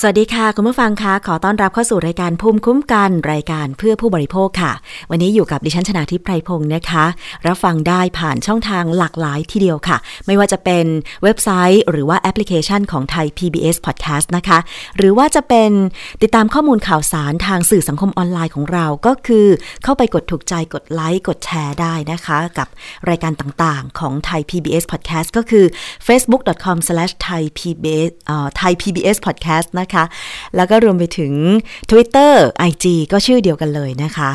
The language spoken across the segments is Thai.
สวัสดีค่ะ คุณผู้ฟังคะขอต้อนรับเข้าสู่รายการภูมิคุ้มกันรายการเพื่อผู้บริโภคค่ะ วันนี้อยู่กับดิฉันชนาทิพไพรพงศ์นะคะ รับฟังได้ผ่านช่องทางหลากหลายทีเดียวค่ะ ไม่ว่าจะเป็นเว็บไซต์ หรือว่าแอปพลิเคชันของไทย PBS Podcast นะคะ หรือว่าจะเป็นติดตามข้อมูลข่าวสารทางสื่อสังคมออนไลน์ของเราก็คือ เข้าไปกดถูกใจกดไลค์กดแชร์ได้นะคะ กับรายการต่างๆ ของไทย PBS Podcast ก็คือ facebook.com/thaipbs เอ่อ thaipbspodcast นะคะ แล้วก็รวมไปถึง Twitter IG ก็ชื่อเดียวกันเลยนะคะ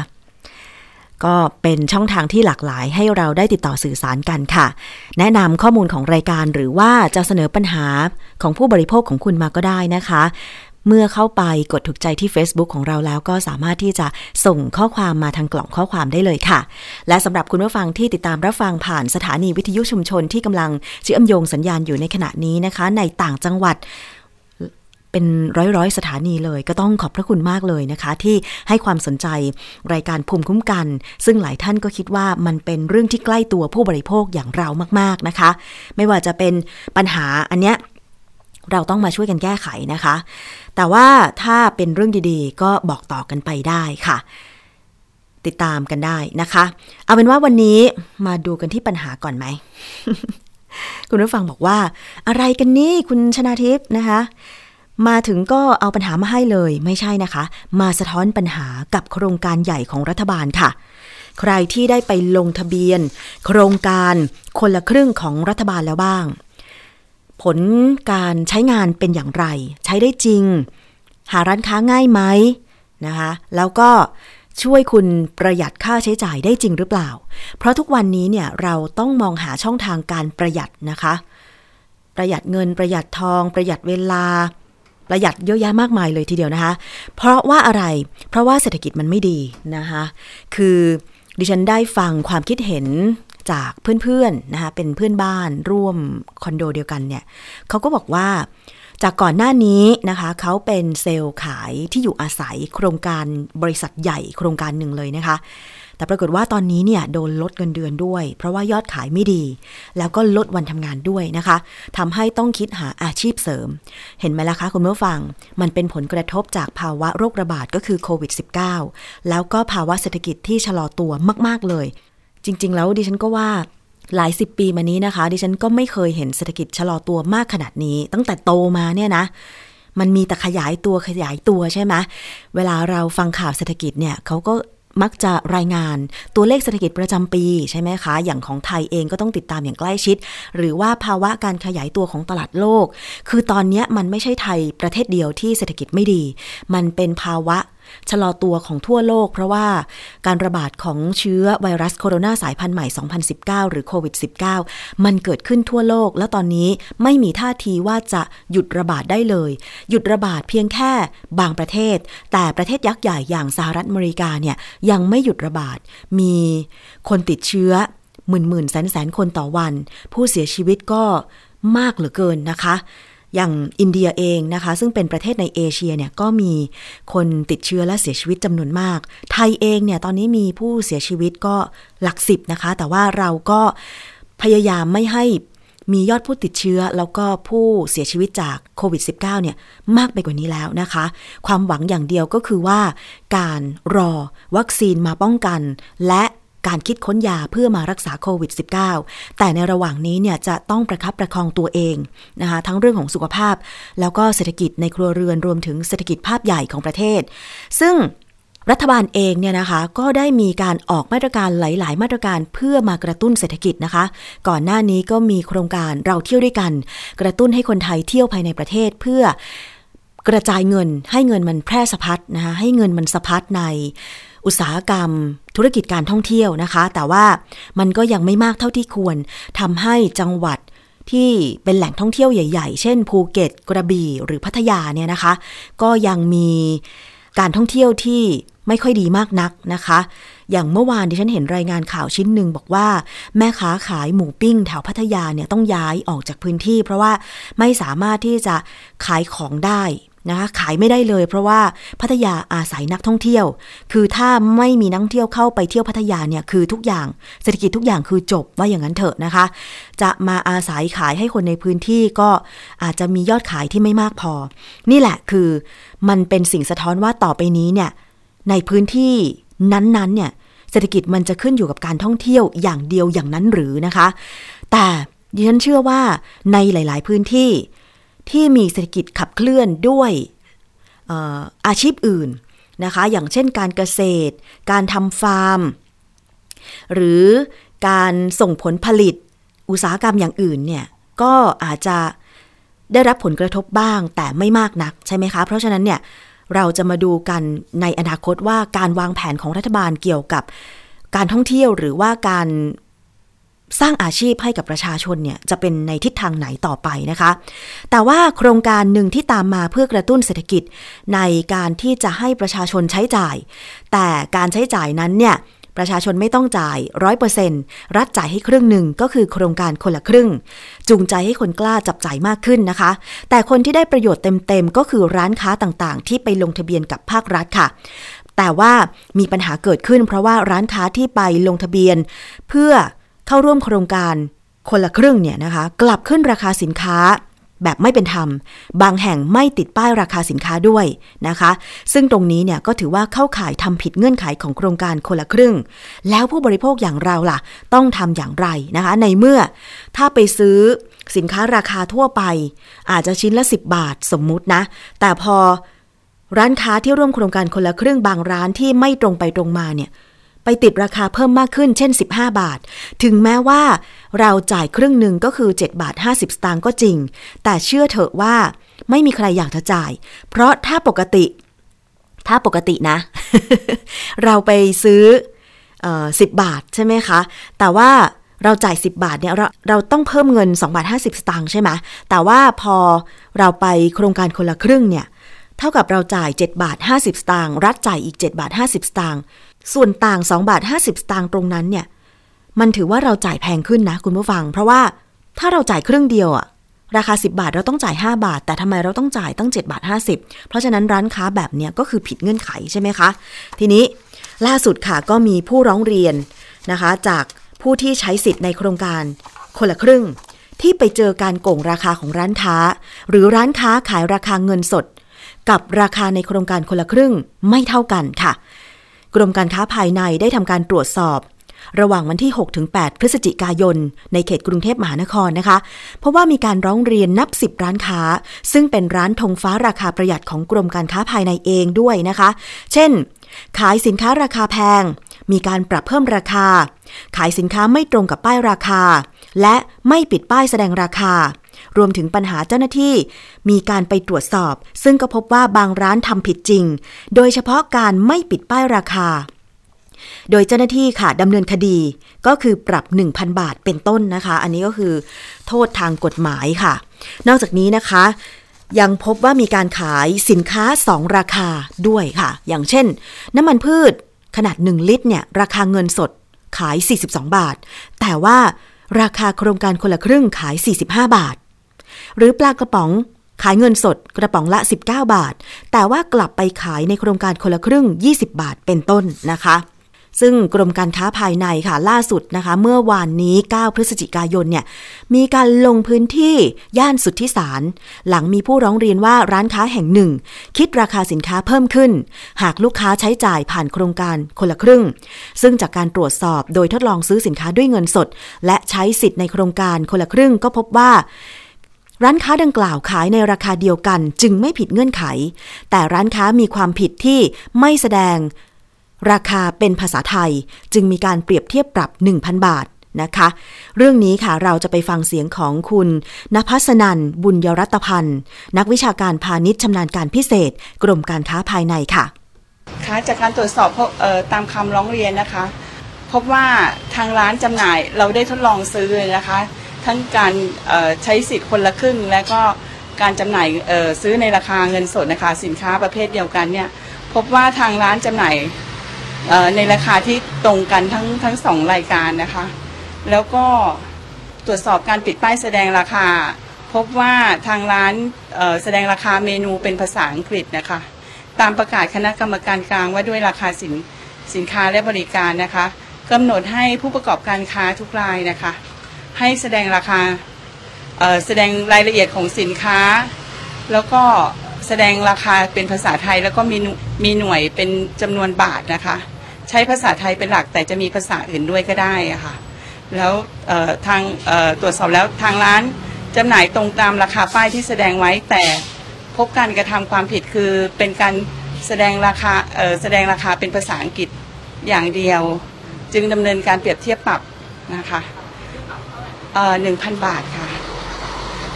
ก็เป็นช่องทางที่หลากหลายให้เราได้ติดต่อสื่อสารกันค่ะ แนะนำข้อมูลของรายการหรือว่าจะเสนอปัญหาของผู้บริโภคของคุณมาก็ได้นะคะเมื่อเข้าไปกดถูกใจที่ Facebook ของเราแล้วก็สามารถที่จะส่งข้อความมาทางกล่องข้อความได้เลยค่ะ และสำหรับคุณผู้ฟังที่ติดตามรับฟังผ่านสถานีวิทยุชุมชนที่กำลังเชื่อมโยงสัญญาณอยู่ในขณะนี้นะคะ ในต่างจังหวัด เป็นร้อยร้อยๆสถานีเลย ก็ต้องขอบพระคุณมากเลยนะคะ ที่ให้ความสนใจรายการภูมิคุ้มกัน ซึ่งหลายท่านก็คิดว่ามันเป็นเรื่องที่ใกล้ตัวผู้บริโภคอย่างเรามาก ๆนะคะ ไม่ว่าจะเป็นปัญหาอันเนี้ยเราต้องมาช่วยกันแก้ไขนะคะ แต่ว่าถ้าเป็นเรื่องดีๆ ก็บอกต่อกันไปได้ค่ะ ติดตามกันได้นะคะ เอาเป็นว่าวันนี้มาดูกันที่ปัญหาก่อนไหม คุณผู้ฟังบอกว่า อะไรกันนี่คุณชนาทิพย์นะคะ มาถึงก็เอาปัญหามาให้เลย ไม่ใช่นะคะ มาสะท้อนปัญหากับโครงการใหญ่ของรัฐบาลค่ะ ใครที่ได้ไปลงทะเบียน โครงการคนละครึ่งของรัฐบาลแล้วบ้าง ผลการใช้งานเป็นอย่างไร ใช้ได้จริง หาร้านค้าง่ายไหมนะคะ แล้วก็ช่วยคุณประหยัดค่าใช้จ่ายได้จริงหรือเปล่า เพราะทุกวันนี้เนี่ยเราต้องมองหาช่องทางการประหยัดนะคะ ประหยัดเงินประหยัดทอง ประหยัดเวลา ประหยัดเยอะแยะมากมายเลยทีเดียวนะคะ เพราะว่าอะไรเพราะว่าเศรษฐกิจมันไม่ดีนะคะคือดิฉันได้ฟังความคิดเห็นจากเพื่อนๆนะคะเป็นเพื่อนบ้านร่วมคอนโดเดียวกันเนี่ยเขาก็บอกว่าจากก่อนหน้านี้นะคะเขาเป็นเซลล์ขายที่อยู่อาศัยโครงการบริษัทใหญ่โครงการหนึ่งเลยนะคะ แต่ปรากฏว่าตอนนี้เนี่ยโดนลดเงินเดือนด้วย เพราะว่ายอดขายไม่ดี แล้วก็ลดวันทำงานด้วยนะคะทำให้ต้องคิดหาอาชีพเสริม เห็นไหมล่ะคะคุณผู้ฟัง มันเป็นผลกระทบจากภาวะโรคระบาดก็คือโควิด -19 แล้วก็ภาวะเศรษฐกิจที่ชะลอตัวมาก ๆเลย จริง ๆ แล้วดิฉันก็ว่าหลายสิบปีมานี้นะคะ ดิฉันก็ไม่เคยเห็นเศรษฐกิจชะลอตัวมากขนาดนี้ ตั้งแต่โตมาเนี่ยนะ มันมีแต่ขยายตัวขยายตัวใช่ไหมเวลาเราฟังข่าวเศรษฐกิจเนี่ยเขาก็ มักจะรายงานตัวเลขเศรษฐกิจประจำปีใช่ไหมคะ อย่างของไทยเองก็ต้องติดตามอย่างใกล้ชิด หรือว่าภาวะการขยายตัวของตลาดโลก คือตอนนี้มันไม่ใช่ไทยประเทศเดียวที่เศรษฐกิจไม่ดี มันเป็นภาวะ ชะลอตัวของทั่วโลก เพราะว่าการระบาดของเชื้อไวรัสโคโรนาสายพันธุ์ใหม่ 2019 หรือโควิด -19 มันเกิดขึ้นทั่วโลก แล้วตอนนี้ไม่มีท่าทีว่าจะหยุดระบาดได้เลย หยุดระบาดเพียงแค่บางประเทศ แต่ประเทศยักษ์ใหญ่อย่างสหรัฐอเมริกาเนี่ยยังไม่หยุดระบาด มีคนติดเชื้อหมื่นหมื่นแสนแสนคนต่อวัน ผู้เสียชีวิตก็มากเหลือเกินนะคะ อย่างอินเดียเองนะคะ ซึ่งเป็นประเทศในเอเชียเนี่ยก็มีคนติดเชื้อและเสียชีวิตจำนวนมาก ไทยเองเนี่ยตอนนี้มีผู้เสียชีวิตก็หลักสิบนะคะ แต่ว่าเราก็พยายามไม่ให้มียอดผู้ติดเชื้อแล้วก็ผู้เสียชีวิตจากโควิด -19 เนี่ยมากไปกว่านี้แล้วนะคะ ความหวังอย่างเดียวก็คือว่า การรอวัคซีนมาป้องกัน และ การคิดค้นยาเพื่อมารักษาโควิด -19 แต่ในระหว่างนี้เนี่ยจะต้องประคับประคองตัวเองนะคะทั้งเรื่องของสุขภาพ แล้วก็เศรษฐกิจในครัวเรือนรวมถึงเศรษฐกิจภาพใหญ่ของประเทศ ซึ่งรัฐบาลเองเนี่ยนะคะก็ได้มีการออกมาตรการหลาย ๆ มาตรการเพื่อมากระตุ้นเศรษฐกิจนะคะ ก่อนหน้านี้ก็มีโครงการเราเที่ยวด้วยกัน กระตุ้นให้คนไทยเที่ยวภายในประเทศเพื่อกระจายเงินให้เงินมันแพร่สะพัดนะคะให้เงินมันสะพัดใน อุตสาหกรรม ธุรกิจการท่องเที่ยวนะคะ แต่ว่ามันก็ยังไม่มากเท่าที่ควรทำให้จังหวัดที่เป็นแหล่งท่องเที่ยวใหญ่ ๆ เช่น ภูเก็ต กระบี่ หรือพัทยาเนี่ยนะคะ ก็ยังมีการท่องเที่ยวที่ไม่ค่อยดีมากนักนะคะ อย่างเมื่อวานดิฉันเห็นรายงานข่าวชิ้นหนึ่งบอกว่า แม่ค้าขายหมูปิ้งแถวพัทยาเนี่ยต้องย้ายออกจากพื้นที่ เพราะว่าไม่สามารถที่จะขายของได้ นะคะขายไม่ได้เลย เพราะว่าพัทยาอาศัยนักท่องเที่ยว คือถ้าไม่มีนักท่องเที่ยวเข้าไปเที่ยวพัทยาเนี่ยคือทุกอย่างเศรษฐกิจทุกอย่างคือจบว่าอย่างนั้นเถอะนะคะ จะมาอาศัยขายให้คนในพื้นที่ก็อาจจะมียอดขายที่ไม่มากพอ นี่แหละคือมันเป็นสิ่งสะท้อนว่าต่อไปนี้เนี่ยในพื้นที่นั้นๆเนี่ยเศรษฐกิจมันจะขึ้นอยู่กับการท่องเที่ยวอย่างเดียวอย่างนั้นหรือนะคะ แต่ดิฉันเชื่อว่าในหลาย ๆ พื้นที่ ที่มีเศรษฐกิจขับเคลื่อนด้วยอาชีพอื่นนะคะ อย่างเช่นการเกษตร การทำฟาร์ม หรือการส่งผลผลิตอุตสาหกรรมอย่างอื่นเนี่ยก็อาจจะได้รับผลกระทบบ้างแต่ไม่มากนักใช่ไหมคะ เพราะฉะนั้นเนี่ยเราจะมาดูกันในอนาคตว่าการวางแผนของรัฐบาลเกี่ยวกับการท่องเที่ยวหรือว่าการ สร้างอาชีพให้กับประชาชนเนี่ยจะเป็นในทิศทางไหนต่อไปนะคะ แต่ว่าโครงการหนึ่งที่ตามมาเพื่อกระตุ้นเศรษฐกิจในการที่จะให้ประชาชนใช้จ่าย แต่การใช้จ่ายนั้นเนี่ยประชาชนไม่ต้องจ่ายร้อยเปอร์เซ็นรัฐจ่ายให้ครึ่งหนึ่งก็คือโครงการคนละครึ่ง จูงใจให้คนกล้าจับจ่ายมากขึ้นนะคะ แต่คนที่ได้ประโยชน์เต็มๆ ก็คือร้านค้าต่างๆ ที่ไปลงทะเบียนกับภาครัฐค่ะ แต่ว่ามีปัญหาเกิดขึ้นเพราะว่าร้านค้าที่ไปลงทะเบียน เพื่อ เข้าร่วมโครงการคนละครึ่งเนี่ยนะคะกลับขึ้นราคาสินค้าแบบไม่เป็นธรรม บางแห่งไม่ติดป้ายราคาสินค้าด้วยนะคะ ซึ่งตรงนี้เนี่ยก็ถือว่าเข้าข่ายทำผิดเงื่อนไขของโครงการคนละครึ่ง แล้วผู้บริโภคอย่างเราล่ะ ต้องทำอย่างไรนะคะ ในเมื่อถ้าไปซื้อสินค้าราคาทั่วไป อาจจะชิ้นละ 10 บาทสมมุตินะ แต่พอร้านค้าที่ร่วมโครงการคนละครึ่งบางร้านที่ไม่ตรงไปตรงมาเนี่ย ไปติดราคาเพิ่มมากขึ้นเช่น 15 บาท ถึงแม้ว่าเราจ่ายครึ่งหนึ่งก็คือ 7 บาท 50 สตางค์ก็จริง แต่เชื่อเถอะว่าไม่มีใครอยากจะจ่าย เพราะถ้าปกติ ถ้าปกตินะ เราไปซื้ออ10บาทใช่ไหมคะ แต่ว่าเราจ่าย 10 บาทเนี่ยเราเราต้องเพิ่มเงิน2บาท50 สตางค์ใช่ไหมแต่ว่าพอเราไปโครงการคนละครึ่งเนี่ย เท่ากับเราจ่าย 7 บาท 50 สตางค์รัฐจ่ายอีก 7 บาท 50 สตางค์ ส่วนต่าง2บาท50 สตางค์ตรงนั้นเนี่ย มันถือว่าเราจ่ายแพงขึ้นนะคุณผู้ฟัง เพราะว่าถ้าเราจ่ายครึ่งเดียวอะราคา 10 บาทเราต้องจ่าย 5 บาท แต่ทำไมเราต้องจ่ายตั้ง 7 บาท 50 เพราะฉะนั้นร้านค้าแบบเนี้ยก็คือผิดเงื่อนไขใช่ไหมคะ ทีนี้ล่าสุดค่ะก็มีผู้ร้องเรียนนะคะ จากผู้ที่ใช้สิทธิ์ในโครงการคนละครึ่ง ที่ไปเจอการโกงราคาของร้านค้า หรือร้านค้าขายราคาเงินสด กับราคาในโครงการคนละครึ่งไม่เท่ากันค่ะ กรมการค้าภายในได้ทำการตรวจสอบ ระหว่างวันที่ 6-8 พฤศจิกายน ในเขตกรุงเทพมหานครนะคะ เพราะว่ามีการร้องเรียนนับ 10 ร้านค้า ซึ่งเป็นร้านธงฟ้าราคาประหยัดของกรมการค้าภายในเองด้วยนะคะ เช่น ขายสินค้าราคาแพง มีการปรับเพิ่มราคา ขายสินค้าไม่ตรงกับป้ายราคา และไม่ปิดป้ายแสดงราคา รวมถึงปัญหาเจ้าหน้าที่ มีการไปตรวจสอบ ซึ่งก็พบว่าบางร้านทำผิดจริง โดยเฉพาะการไม่ปิดป้ายราคา โดยเจ้าหน้าที่ค่ะดำเนินคดีก็คือปรับ 1,000 บาทเป็นต้นนะคะ อันนี้ก็คือโทษทางกฎหมายค่ะ นอกจากนี้นะคะยังพบว่ามีการขายสินค้า 2 ราคาด้วยค่ะ อย่างเช่น น้ำมันพืชขนาด 1 ลิตรเนี่ย ราคาเงินสดขาย 42 บาท แต่ว่าราคาโครงการคนละครึ่งขาย 45 บาท หรือปลากระป๋องขายเงินสดกระป๋องละ 19 บาท แต่ว่ากลับไปขายในโครงการคนละครึ่ง 20 บาทเป็นต้นนะคะ ซึ่งกรมการค้าภายในค่ะล่าสุดนะคะ เมื่อวานนี้ 9 พฤศจิกายนเนี่ยมีการลงพื้นที่ย่านสุทธิสาร หลังมีผู้ร้องเรียนว่าร้านค้าแห่งหนึ่ง คิดราคาสินค้าเพิ่มขึ้น หากลูกค้าใช้จ่ายผ่านโครงการคนละครึ่ง ซึ่งจากการตรวจสอบโดยทดลองซื้อสินค้าด้วยเงินสด และใช้สิทธิ์ในโครงการคนละครึ่งก็พบว่า ร้านค้าดังกล่าวขายในราคาเดียวกันจึงไม่ผิดเงื่อนไข แต่ร้านค้ามีความผิดที่ไม่แสดง ราคาเป็นภาษาไทย จึงมีการเปรียบเทียบปรับ 1,000 บาทนะคะ เรื่องนี้ค่ะเราจะไปฟังเสียงของคุณนภัสนันบุญยรัตพันธ์นักวิชาการพาณิชย์ชำนาญการพิเศษ กรมการค้าภายในค่ะค่ะจากการตรวจสอบตามคำร้องเรียนนะคะ พบว่าทางร้านจำหน่ายเราได้ทดลองซื้อนะคะ ทั้งการใช้สิทธิ์คนละครึ่ง และก็การจำหน่ายซื้อในราคาเงินสดนะคะสินค้าประเภทเดียวกันเนี่ยพบว่าทางร้านจำหน่ายในราคาที่ตรงกันทั้งทั้งสองรายการนะคะ แล้วก็ตรวจสอบการปิดป้ายแสดงราคา พบว่าทางร้านแสดงราคาเมนูเป็นภาษาอังกฤษนะคะ ตามประกาศคณะกรรมการกลางว่าด้วยราคาสินสินค้าและบริการนะคะกำหนดให้ผู้ประกอบการค้าทุกรายนะคะ ให้แสดงราคาแสดงรายละเอียดของสินค้า แล้วก็แสดงราคาเป็นภาษาไทยแล้วก็มีมีหน่วยเป็นจำนวนบาทนะคะ ใช้ภาษาไทยเป็นหลักแต่จะมีภาษาอื่นด้วยก็ได้ะค่ะแล้วทางตรวจสอบแล้วทางร้านจำหน่ายตรงตามราคาป้ายที่แสดงไว้แต่พบการกระทำความผิดคือเป็นการแสดงราคาแสดงราคาเป็นภาษาอังกฤษอย่างเดียว จึงดำเนินการเปรียบเทียบปรับนะคะ หนึ่งพันบาทค่ะ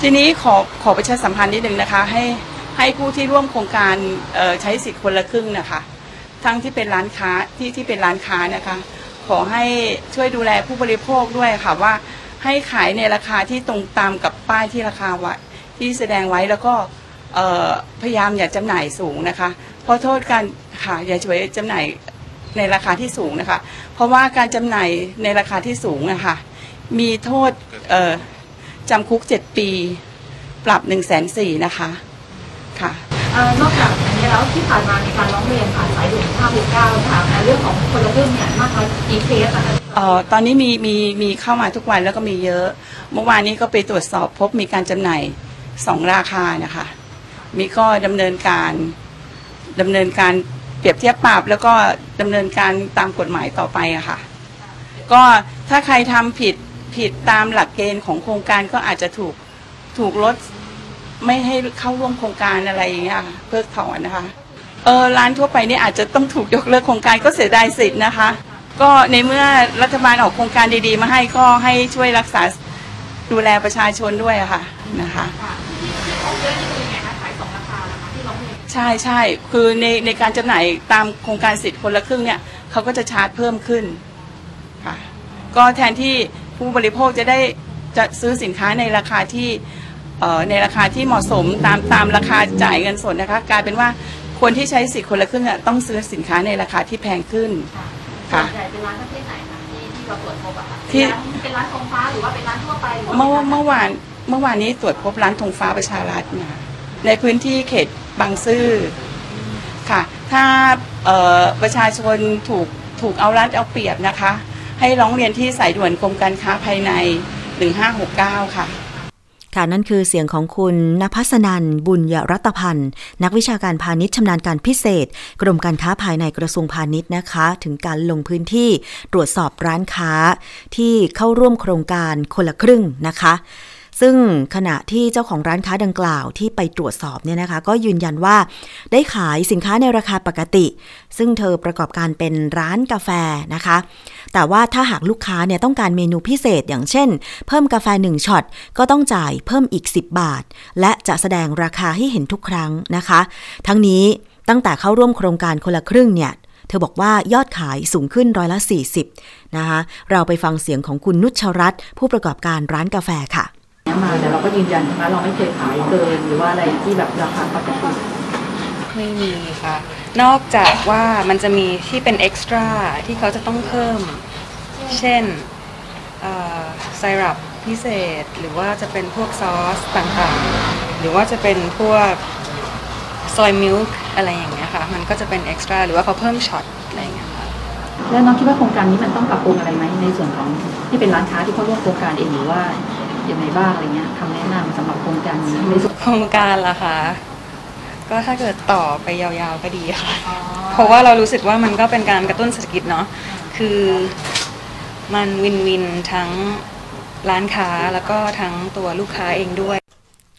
ทีนี้ขอขอประชาสัมพันธ์นิดนึงนะคะ ให้ให้ผู้ที่ร่วมโครงการใช้สิทธิ์คนละครึ่งนะคะ ทั้งที่เป็นร้านค้าที่ที่เป็นร้านค้านะคะ ขอให้ช่วยดูแลผู้บริโภคด้วยค่ะว่าให้ขายในราคาที่ตรงตามกับป้ายที่ราคาไว้ที่แสดงไว้แล้วก็พยายามอย่าจำหน่ายสูงนะคะเพราะโทษการค่ะอย่าช่วยจำหน่ายในราคาที่สูงนะคะ เพราะว่าการจำหน่ายในราคาที่สูงนะคะ มีโทษเอ่อจำคุก7ปี ปรับ1นึ่งแสนสี่นะคะค่ะ เอ่อนอกจากนี้แล้วที่ผ่านมามีการร้องเรียนผ่านสายด่วน569ค่ะในเรื่องของคนละครึ่งเนี่ยมากน้อยกี่เคสอะคะเอ่อตอนนี้มีมีมีเข้ามาทุกวันแล้วก็มีเยอะ เมื่อวานนี้ก็ไปตรวจสอบพบมีการจำหน่ายสองราคานะคะ มีก็ดำเนินการดำเนินการเปรียบเทียบปรับแล้วก็ดำเนินการตามกฎหมายต่อไปอะค่ะ ก็ถ้าใครทำผิด ผิดตามหลักเกณฑ์ของโครงการก็อาจจะถูกถูกลดไม่ให้เข้าร่วมโครงการอะไรอย่างเงี้ยค่ะเพิกถอนนะคะเออร้านทั่วไปนี่อาจจะต้องถูกยกเลิกโครงการก็เสียดายสิทธิ์นะคะ ก็ในเมื่อรัฐบาลออกโครงการดีๆ มาให้ก็ให้ช่วยรักษาดูแลประชาชนด้วยะค่ะนะคะใช่ใช่คือในในการจำหน่ายตามโครงการสิทธิ์คนละครึ่งเนี่ยเขาก็จะชาร์จเพิ่มขึ้นค่ะก็แทนที่ ผู้บริโภคจะได้จะซื้อสินค้าในราคาที่เอ่อในราคาที่เหมาะสมตามตามราคาจ่ายเงินสดนะคะกลายเป็นว่าคนที่ใช้สิทธิ์คนละครึ่งอะต้องซื้อสินค้าในราคาที่แพงขึ้นค่ะส่วนใหญ่เป็นร้านประเภทไหนคะที่ที่เราตรวจพบอะคะที่เป็นร้านเป็นร้านทงฟ้าหรือว่าเป็นร้านทั่วไปหรือว่าเมื่อเมื่อวานเมื่อวานนี้ตรวจพบร้านธงฟ้าประชารัฐนะในพื้นที่เขตบางซื่อค่ะ ถ้าเอ่อประชาชนถูกถูกเอารัดเอาเปรียบนะคะ ให้ร้องเรียนที่สายด่วนกรมการค้าภายใน 1569 ค่ะค่ะนั่นคือเสียงของคุณนภัสนันบุญยรัตพันธ์ นักวิชาการพาณิชย์ชำนาญการพิเศษ กรมการค้าภายในกระทรวงพาณิชย์นะคะ ถึงการลงพื้นที่ตรวจสอบร้านค้าที่เข้าร่วมโครงการคนละครึ่งนะคะ ซึ่งขณะที่เจ้าของร้านค้าดังกล่าวที่ไปตรวจสอบเนี่ยนะคะ ก็ยืนยันว่าได้ขายสินค้าในราคาปกติ ซึ่งเธอประกอบการเป็นร้านกาแฟนะคะ แต่ว่าถ้าหากลูกค้าเนี่ยต้องการเมนูพิเศษอย่างเช่น เพิ่มกาแฟ 1ช็อตก็ต้องจ่ายเพิ่มอีก 10 บาท และจะแสดงราคาให้เห็นทุกครั้งนะคะ ทั้งนี้ตั้งแต่เข้าร่วมโครงการคนละครึ่งเนี่ยเธอบอกว่ายอดขายสูงขึ้นร้อยละ 40 นะคะ เราไปฟังเสียงของคุณนุชรัตน์ผู้ประกอบการร้านกาแฟค่ะ มาแต่เราก็ยืนยันว่าเราไม่เคยขายเกินหรือว่าอะไรที่แบบราคาปกติไม่มีค่ะ นอกจากว่ามันจะมีที่เป็น extraที่เขาจะต้องเพิ่ม เช่นไซรัปพิเศษ หรือว่าจะเป็นพวกซอสต่างๆ หรือว่าจะเป็นพวกซอยมิลค์อะไรอย่างเงี้ยค่ะ มันก็จะเป็นเอ็กซ์ตร้าหรือว่าเขาเพิ่มช็อตอะไรอย่างเงี้ยค่ะ แล้วน้องคิดว่าโครงการนี้มันต้องปรับปรุงอะไรไหมในส่วนของที่เป็นร้านค้าที่เข้าร่วมโครงการเองหรือว่าอ ย่างไรบ้างอะไรเงี้ยคำแนะนำสำหรับโครงการนี้ในส่วนโครงการล่ะคะ ก็ถ้าเกิดต่อไปยาวๆก็ดีค่ะ เพราะว่าเรารู้สึกว่ามันก็เป็นการกระตุ้นเศรษฐกิจเนาะคือมันวินวินทั้งร้านค้าแล้วก็ทั้งตัวลูกค้าเองด้วย